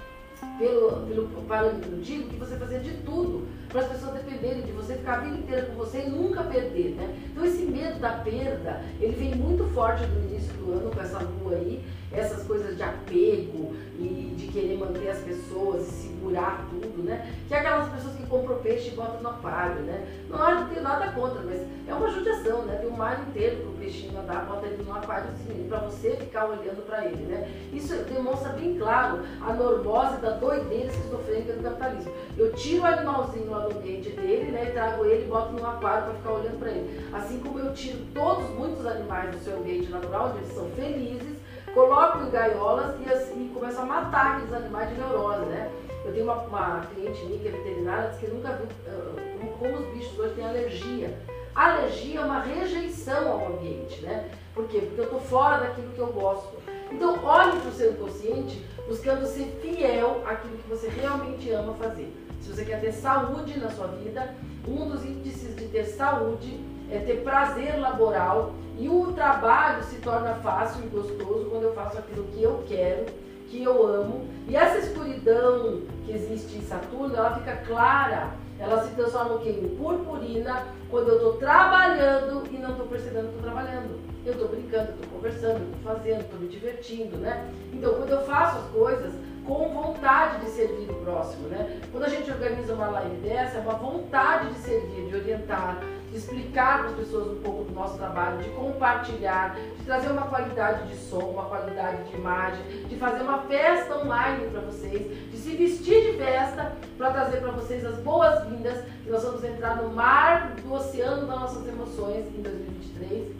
pelo, pelo parâmetro antigo que você fazia de tudo para as pessoas dependerem de você, ficar a vida inteira com você e nunca perder, né? Então esse medo da perda, ele vem muito forte no início do ano com essa lua aí essas coisas de apego e de querer manter as pessoas e segurar tudo, né? Que é aquelas pessoas que compram peixe e botam no aquário, né? Não, não tenho nada contra, mas é uma judiação, né? Tem um mar inteiro para o peixinho andar, bota ele no aquário assim, para você ficar olhando para ele, né? Isso demonstra bem claro a normose da doideira esquizofrênica do capitalismo. Eu tiro o animalzinho lá do ambiente dele, né? Trago ele e boto no aquário para ficar olhando para ele. Assim como eu tiro todos, muitos animais do seu ambiente natural, onde eles são felizes, coloco em gaiolas e assim começo a matar aqueles animais de neurose, né? Eu tenho uma, uma cliente minha que é veterinária, que nunca viu uh, como os bichos hoje têm alergia. Alergia é uma rejeição ao ambiente, né? Por quê? Porque eu estou fora daquilo que eu gosto. Então, olhe para o seu inconsciente buscando ser fiel àquilo que você realmente ama fazer. Se você quer ter saúde na sua vida, um dos índices de ter saúde é ter prazer laboral e o trabalho se torna fácil e gostoso quando eu faço aquilo que eu quero, que eu amo. E essa escuridão que existe em Saturno, ela fica clara, ela se transforma Em purpurina quando eu estou trabalhando e não estou percebendo que estou trabalhando. Eu estou brincando, estou conversando, estou fazendo, estou me divertindo, né? Então, quando eu faço as coisas, com vontade de servir o próximo, né? Quando a gente organiza uma live dessa, é uma vontade de servir, de orientar, de explicar para as pessoas um pouco do nosso trabalho, de compartilhar, de trazer uma qualidade de som, uma qualidade de imagem, de fazer uma festa online para vocês, de se vestir de festa para trazer para vocês as boas-vindas, que nós vamos entrar no mar do oceano das nossas emoções em 2023.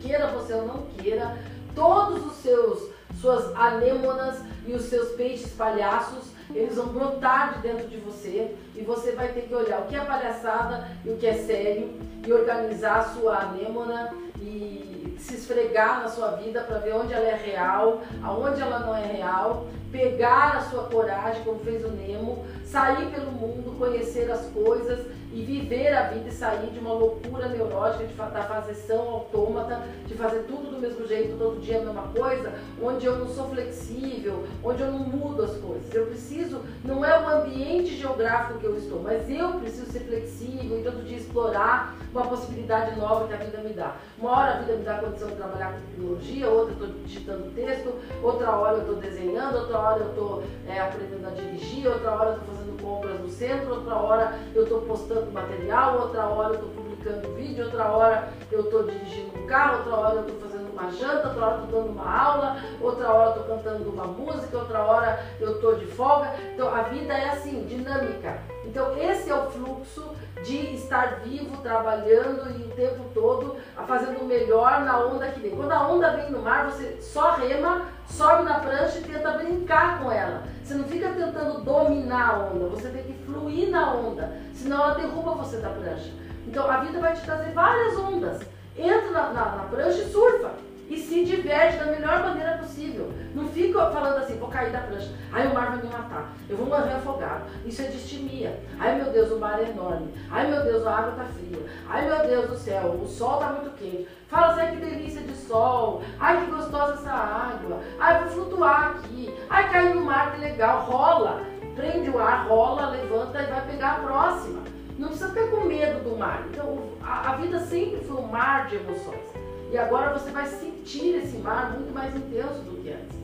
Queira você ou não queira, todos os seus suas anêmonas e os seus peixes palhaços, eles vão brotar de dentro de você e você vai ter que olhar o que é palhaçada e o que é sério e organizar a sua anêmona e se esfregar na sua vida para ver onde ela é real, aonde ela não é real, pegar a sua coragem, como fez o Nemo, sair pelo mundo, conhecer as coisas e viver a vida e sair de uma loucura neurótica, de da fazeção autômata, de fazer tudo do mesmo jeito, todo dia a mesma coisa, onde eu não sou flexível, onde eu não mudo as coisas. Eu preciso, não é o ambiente geográfico que eu estou, mas eu preciso ser flexível e todo dia explorar uma possibilidade nova que a vida me dá. Uma hora a vida me dá a condição de trabalhar com tecnologia, outra eu estou digitando texto, outra hora eu estou desenhando, outra hora eu estou é, aprendendo a dirigir, outra hora eu estou fazendo compras no centro, outra hora eu estou postando material, outra hora eu estou publicando vídeo, outra hora eu estou dirigindo um carro, outra hora eu estou fazendo uma janta, outra hora eu estou dando uma aula, outra hora eu estou cantando uma música, outra hora eu estou de folga. Então a vida é assim, dinâmica. Então esse é o fluxo de estar vivo, trabalhando e o tempo todo fazendo o melhor na onda que vem. Quando a onda vem no mar, você só rema, sobe na prancha e tenta brincar com ela. Você não fica tentando dominar a onda, você tem que fluir na onda, senão ela derruba você da prancha. Então a vida vai te trazer várias ondas. Entra na, na, na prancha e surfa e se diverte da melhor maneira possível. Não fica falando assim, vou cair da prancha, ai o mar vai me matar, eu vou morrer afogado. Isso é distimia. Ai meu Deus, o mar é enorme. Ai meu Deus, a água está fria. Ai meu Deus do céu, o sol está muito quente. Fala assim, ai que delícia de sol. Ai que gostosa essa água. Ai vou flutuar aqui. Ai cair no mar, que legal. Rola. Prende o ar, rola, levanta e vai pegar a próxima. Não precisa ter com medo do mar. Então, a, a vida sempre foi um mar de emoções. E agora você vai sentir esse mar muito mais intenso do que antes.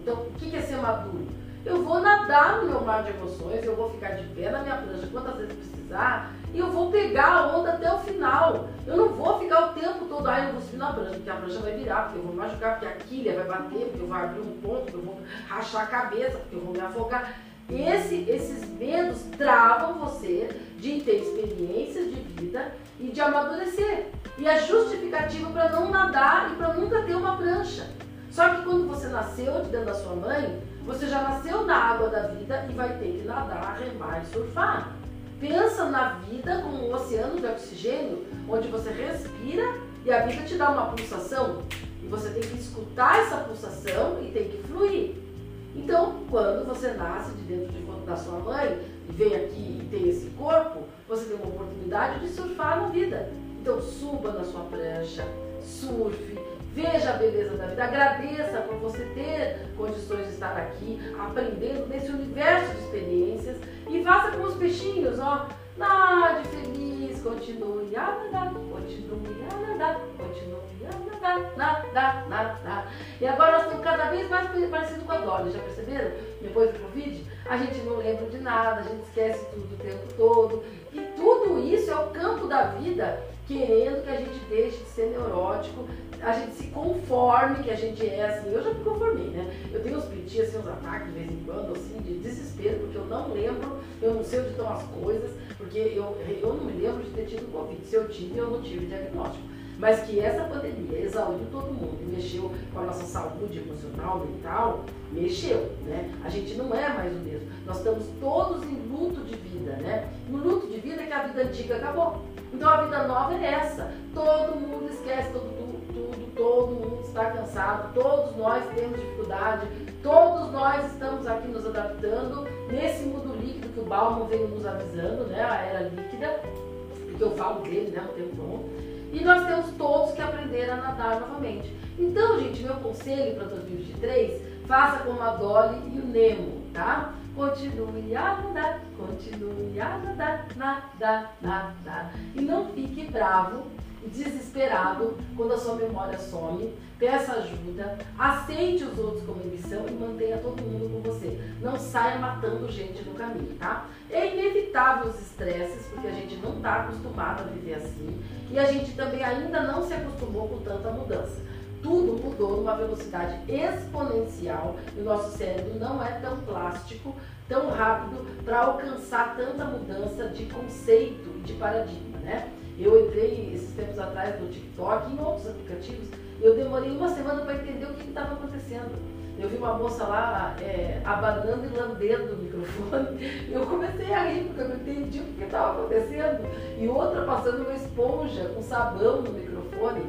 Então, o que é ser maduro? Eu vou nadar no meu mar de emoções, eu vou ficar de pé na minha prancha quantas vezes precisar e eu vou pegar a onda até o final. Eu não vou ficar o tempo todo, ah, eu vou subir na prancha, porque a prancha vai virar, porque eu vou machucar, porque a quilha vai bater, porque eu vou abrir um ponto, porque eu vou rachar a cabeça, porque eu vou me afogar. Esse, esses medos travam você de ter experiências de vida e de amadurecer. E a justificativa para não nadar e para nunca ter uma prancha. Só que quando você nasceu de dentro da sua mãe, você já nasceu na água da vida e vai ter que nadar, remar e surfar. Pensa na vida como um oceano de oxigênio, onde você respira e a vida te dá uma pulsação. E você tem que escutar essa pulsação e tem que fluir. Então, quando você nasce de dentro de, da sua mãe e vem aqui e tem esse corpo, você tem uma oportunidade de surfar na vida. Então suba na sua prancha, surfe, veja a beleza da vida, agradeça por você ter condições de estar aqui, aprendendo nesse universo de experiências e faça com os peixinhos, ó, nade feliz, continue a nadar, continue a nadar, continue a nadar, nadar, nadar. E agora nós estamos cada vez mais parecidos com a Dolly, já perceberam? Depois do Covid, a gente não lembra de nada, a gente esquece tudo o tempo todo. E tudo isso é o campo da vida querendo que a gente deixe de ser neurótico, a gente se conforme que a gente é assim. Eu já me conformei, né? Eu tenho uns pitias, assim, uns ataques de vez em quando, assim, de desespero, porque eu não lembro, eu não sei onde estão as coisas, porque eu, eu não me lembro de ter tido Covid. Se eu tive, eu não tive diagnóstico. Mas que essa pandemia exauriu todo mundo mexeu com a nossa saúde emocional, mental, mexeu, né? A gente não é mais o mesmo. Nós estamos todos em luto de vida, né? No luto de vida é que a vida antiga acabou. Então a vida nova é essa. Todo mundo esquece todo, tudo, tudo, todo mundo está cansado, todos nós temos dificuldade, todos nós estamos aqui nos adaptando nesse mundo líquido que o Bauman veio nos avisando, né? A era líquida, porque eu falo dele, né? O tempo bom. E nós temos todos que aprender a nadar novamente. Então, gente, meu conselho para 2023, faça como a Dolly e o Nemo, tá? Continue a nadar, continue a nadar, nadar, nadar. E não fique bravo desesperado quando a sua memória some, peça ajuda, aceite os outros como missão e mantenha todo mundo com você. Não saia matando gente no caminho, tá? É inevitável os estresses, porque a gente não está acostumado a viver assim e a gente também ainda não se acostumou com tanta mudança. Tudo mudou numa velocidade exponencial e o nosso cérebro não é tão plástico, tão rápido para alcançar tanta mudança de conceito e de paradigma, né? Eu entrei esses tempos atrás no TikTok e em outros aplicativos. Eu demorei uma semana para entender o que estava acontecendo. Eu vi uma moça lá é, abanando e lambendo o microfone. *laughs* Eu comecei a rir porque eu não entendi o que estava acontecendo. E outra passando uma esponja com sabão no microfone.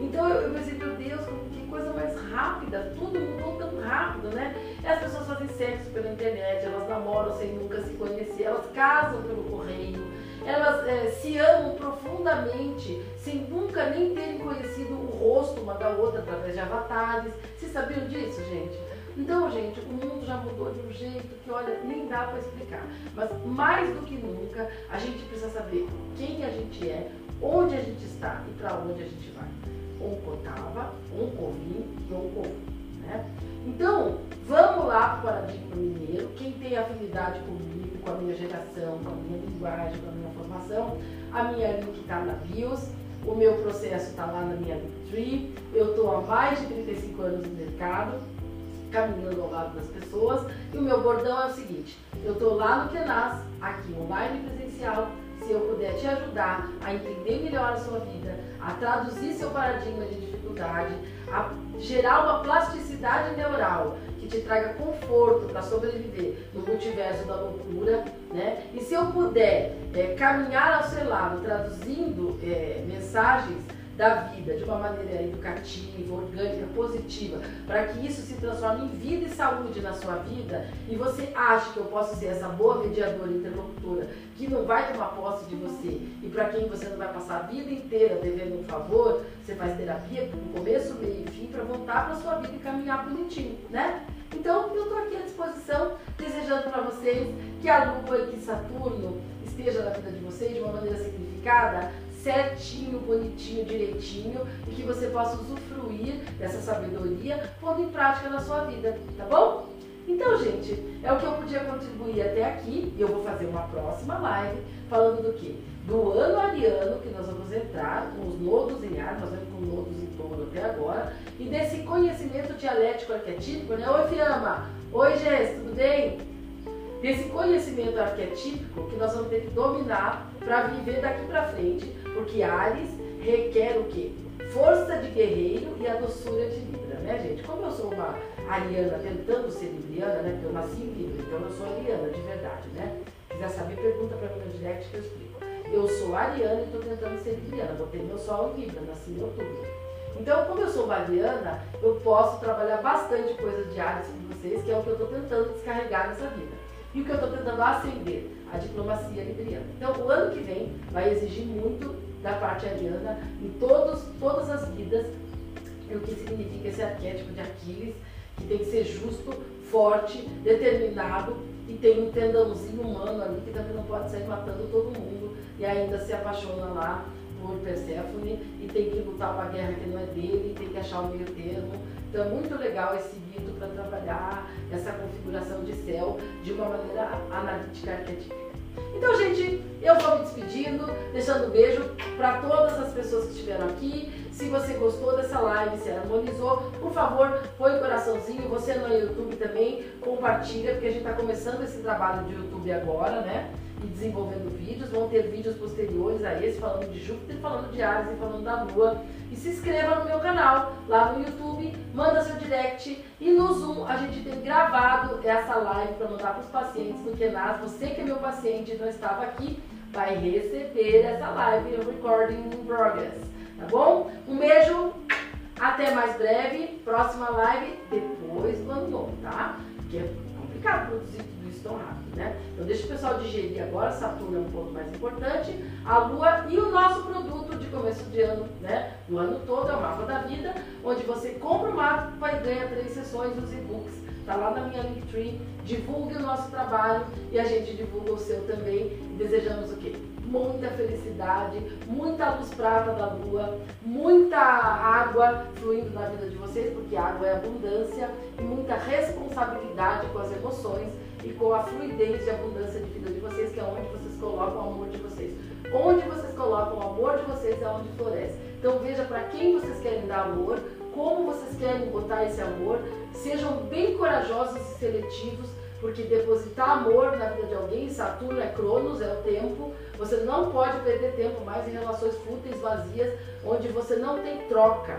Então eu, eu pensei, meu Deus, que coisa mais rápida, tudo mudou tão rápido, né? As pessoas fazem sexo pela internet, elas namoram sem nunca se conhecer, elas casam pelo correio elas é, se amam profundamente, sem nunca nem terem conhecido o rosto uma da outra através de avatares. Vocês sabiam disso, gente? Então, gente, o mundo já mudou de um jeito que, olha, nem dá para explicar. Mas mais do que nunca, a gente precisa saber quem a gente é, onde a gente está e para onde a gente vai. Um cotava, um covim e um covim. Né? Então, vamos lá para o paradigma mineiro. Quem tem afinidade comigo, com a minha geração, com a minha linguagem, com a minha formação, a minha link está na BIOS, o meu processo está lá na minha Linktree. Eu estou há mais de 35 anos no mercado, caminhando ao lado das pessoas. E o meu bordão é o seguinte: eu estou lá no Kenas, aqui online presencial, se eu puder te ajudar a entender melhor a sua vida, a traduzir seu paradigma de dificuldade, a gerar uma plasticidade neural te traga conforto para sobreviver no multiverso da loucura, né? E se eu puder é, caminhar ao seu lado traduzindo é, mensagens da vida de uma maneira educativa, orgânica, positiva, para que isso se transforme em vida e saúde na sua vida e você acha que eu posso ser essa boa mediadora, interlocutora, que não vai tomar posse de você e para quem você não vai passar a vida inteira devendo um favor, você faz terapia no começo, meio e fim para voltar para sua vida e caminhar bonitinho, né? Então eu estou aqui à disposição, desejando para vocês que a Lua e que Saturno esteja na vida de vocês de uma maneira significada, certinho, bonitinho, direitinho e que você possa usufruir dessa sabedoria pondo em prática na sua vida, tá bom? Então, gente, é o que eu podia contribuir até aqui. Eu vou fazer uma próxima live falando do que? Do ano ariano, que nós vamos entrar com os nodos em ar, nós vamos com nodos em touro até agora, e desse conhecimento dialético arquetípico, né? Oi, Fiamma! Oi, Jess, tudo bem? Desse conhecimento arquetípico que nós vamos ter que dominar para viver daqui para frente, porque Ares requer o quê? Força de guerreiro e a doçura de Libra, né, gente? Como eu sou uma ariana tentando ser libriana, né? Porque eu nasci em Libra, então eu sou ariana de verdade, né? Se quiser saber, pergunta para mim no direct que eu explico. Eu sou ariana e estou tentando ser libriana. Botei meu sol em Libra, nasci em outubro. Então, como eu sou ariana, eu posso trabalhar bastante coisas Ares com vocês, que é o que eu estou tentando descarregar nessa vida. E o que eu estou tentando acender? A diplomacia libriana. Então, o ano que vem vai exigir muito da parte ariana em todos, todas as vidas, o que significa esse arquétipo de Aquiles, que tem que ser justo, forte, determinado e tem um tendãozinho humano ali que também não pode sair matando todo mundo e ainda se apaixona lá por Perséfone e tem que lutar uma guerra que não é dele, e tem que achar o meio termo. Então é muito legal esse mito para trabalhar essa configuração de céu de uma maneira analítica arquetípica. Então, gente, eu vou me despedindo, deixando um beijo para todas as pessoas que estiveram aqui. Se você gostou dessa live, se harmonizou, por favor, põe o coraçãozinho. Você no YouTube também, compartilha, porque a gente está começando esse trabalho de YouTube agora, né? E desenvolvendo vídeos. Vão ter vídeos posteriores a esse, falando de Júpiter, falando de Ares e falando da Lua. E se inscreva no meu canal, lá no YouTube, manda seu direct. E no Zoom a gente tem gravado essa live para mandar para os pacientes do Kenas. Você que é meu paciente e não estava aqui, vai receber essa live, recording in progress tá bom? Um beijo, até mais breve, próxima live depois do ano novo, tá? Porque é complicado produzir tão rápido, né? Então deixa o pessoal digerir agora, Saturno é um ponto mais importante, a Lua e o nosso produto de começo de ano, né? O ano todo é o mapa da vida, onde você compra o mapa e ganha três sessões dos e-books. Tá lá na minha Linktree, divulgue o nosso trabalho e a gente divulga o seu também. Desejamos o quê? muita felicidade, muita luz prata da lua, muita água fluindo na vida de vocês, porque água é abundância, e muita responsabilidade com as emoções e com a fluidez de abundância de vida de vocês, que é onde vocês colocam o amor de vocês. Onde vocês colocam o amor de vocês é onde floresce. Então veja para quem vocês querem dar amor, como vocês querem botar esse amor, sejam bem corajosos e seletivos porque depositar amor na vida de alguém, Saturno é Cronos, é o tempo, você não pode perder tempo mais em relações fúteis, vazias, onde você não tem troca.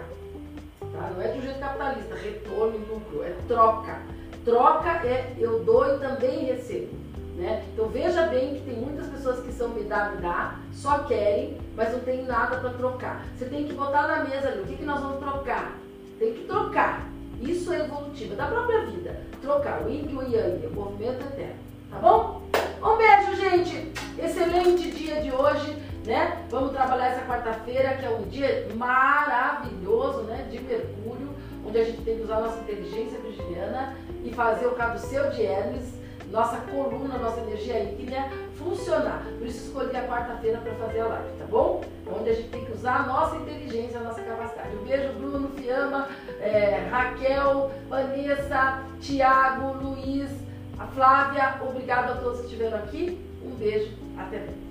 Tá? Não é um jeito capitalista, retorno e lucro, é troca. Troca é eu dou e também recebo. Né? Então veja bem que tem muitas pessoas que são me dá, me dá, só querem, mas não tem nada para trocar. Você tem que botar na mesa ali, o que, que nós vamos trocar? Tem que trocar. Isso é evolutivo, é da própria vida. Trocar o yin e o yang, o movimento eterno. Tá bom? Um beijo, gente! Excelente dia de hoje, né? Vamos trabalhar essa quarta-feira, que é um dia maravilhoso, né? De Mercúrio, onde a gente tem que usar nossa inteligência virginiana e fazer o caduceu de Hermes, nossa coluna, nossa energia ígnea funcionar. Por isso escolhi a quarta-feira para fazer a live, tá bom? Onde a gente tem que usar a nossa inteligência, a nossa capacidade. Um beijo, Bruno, Fiamma, é, Raquel, Vanessa, Tiago, Luiz, a Flávia. Obrigado a todos que estiveram aqui. Um beijo, até breve.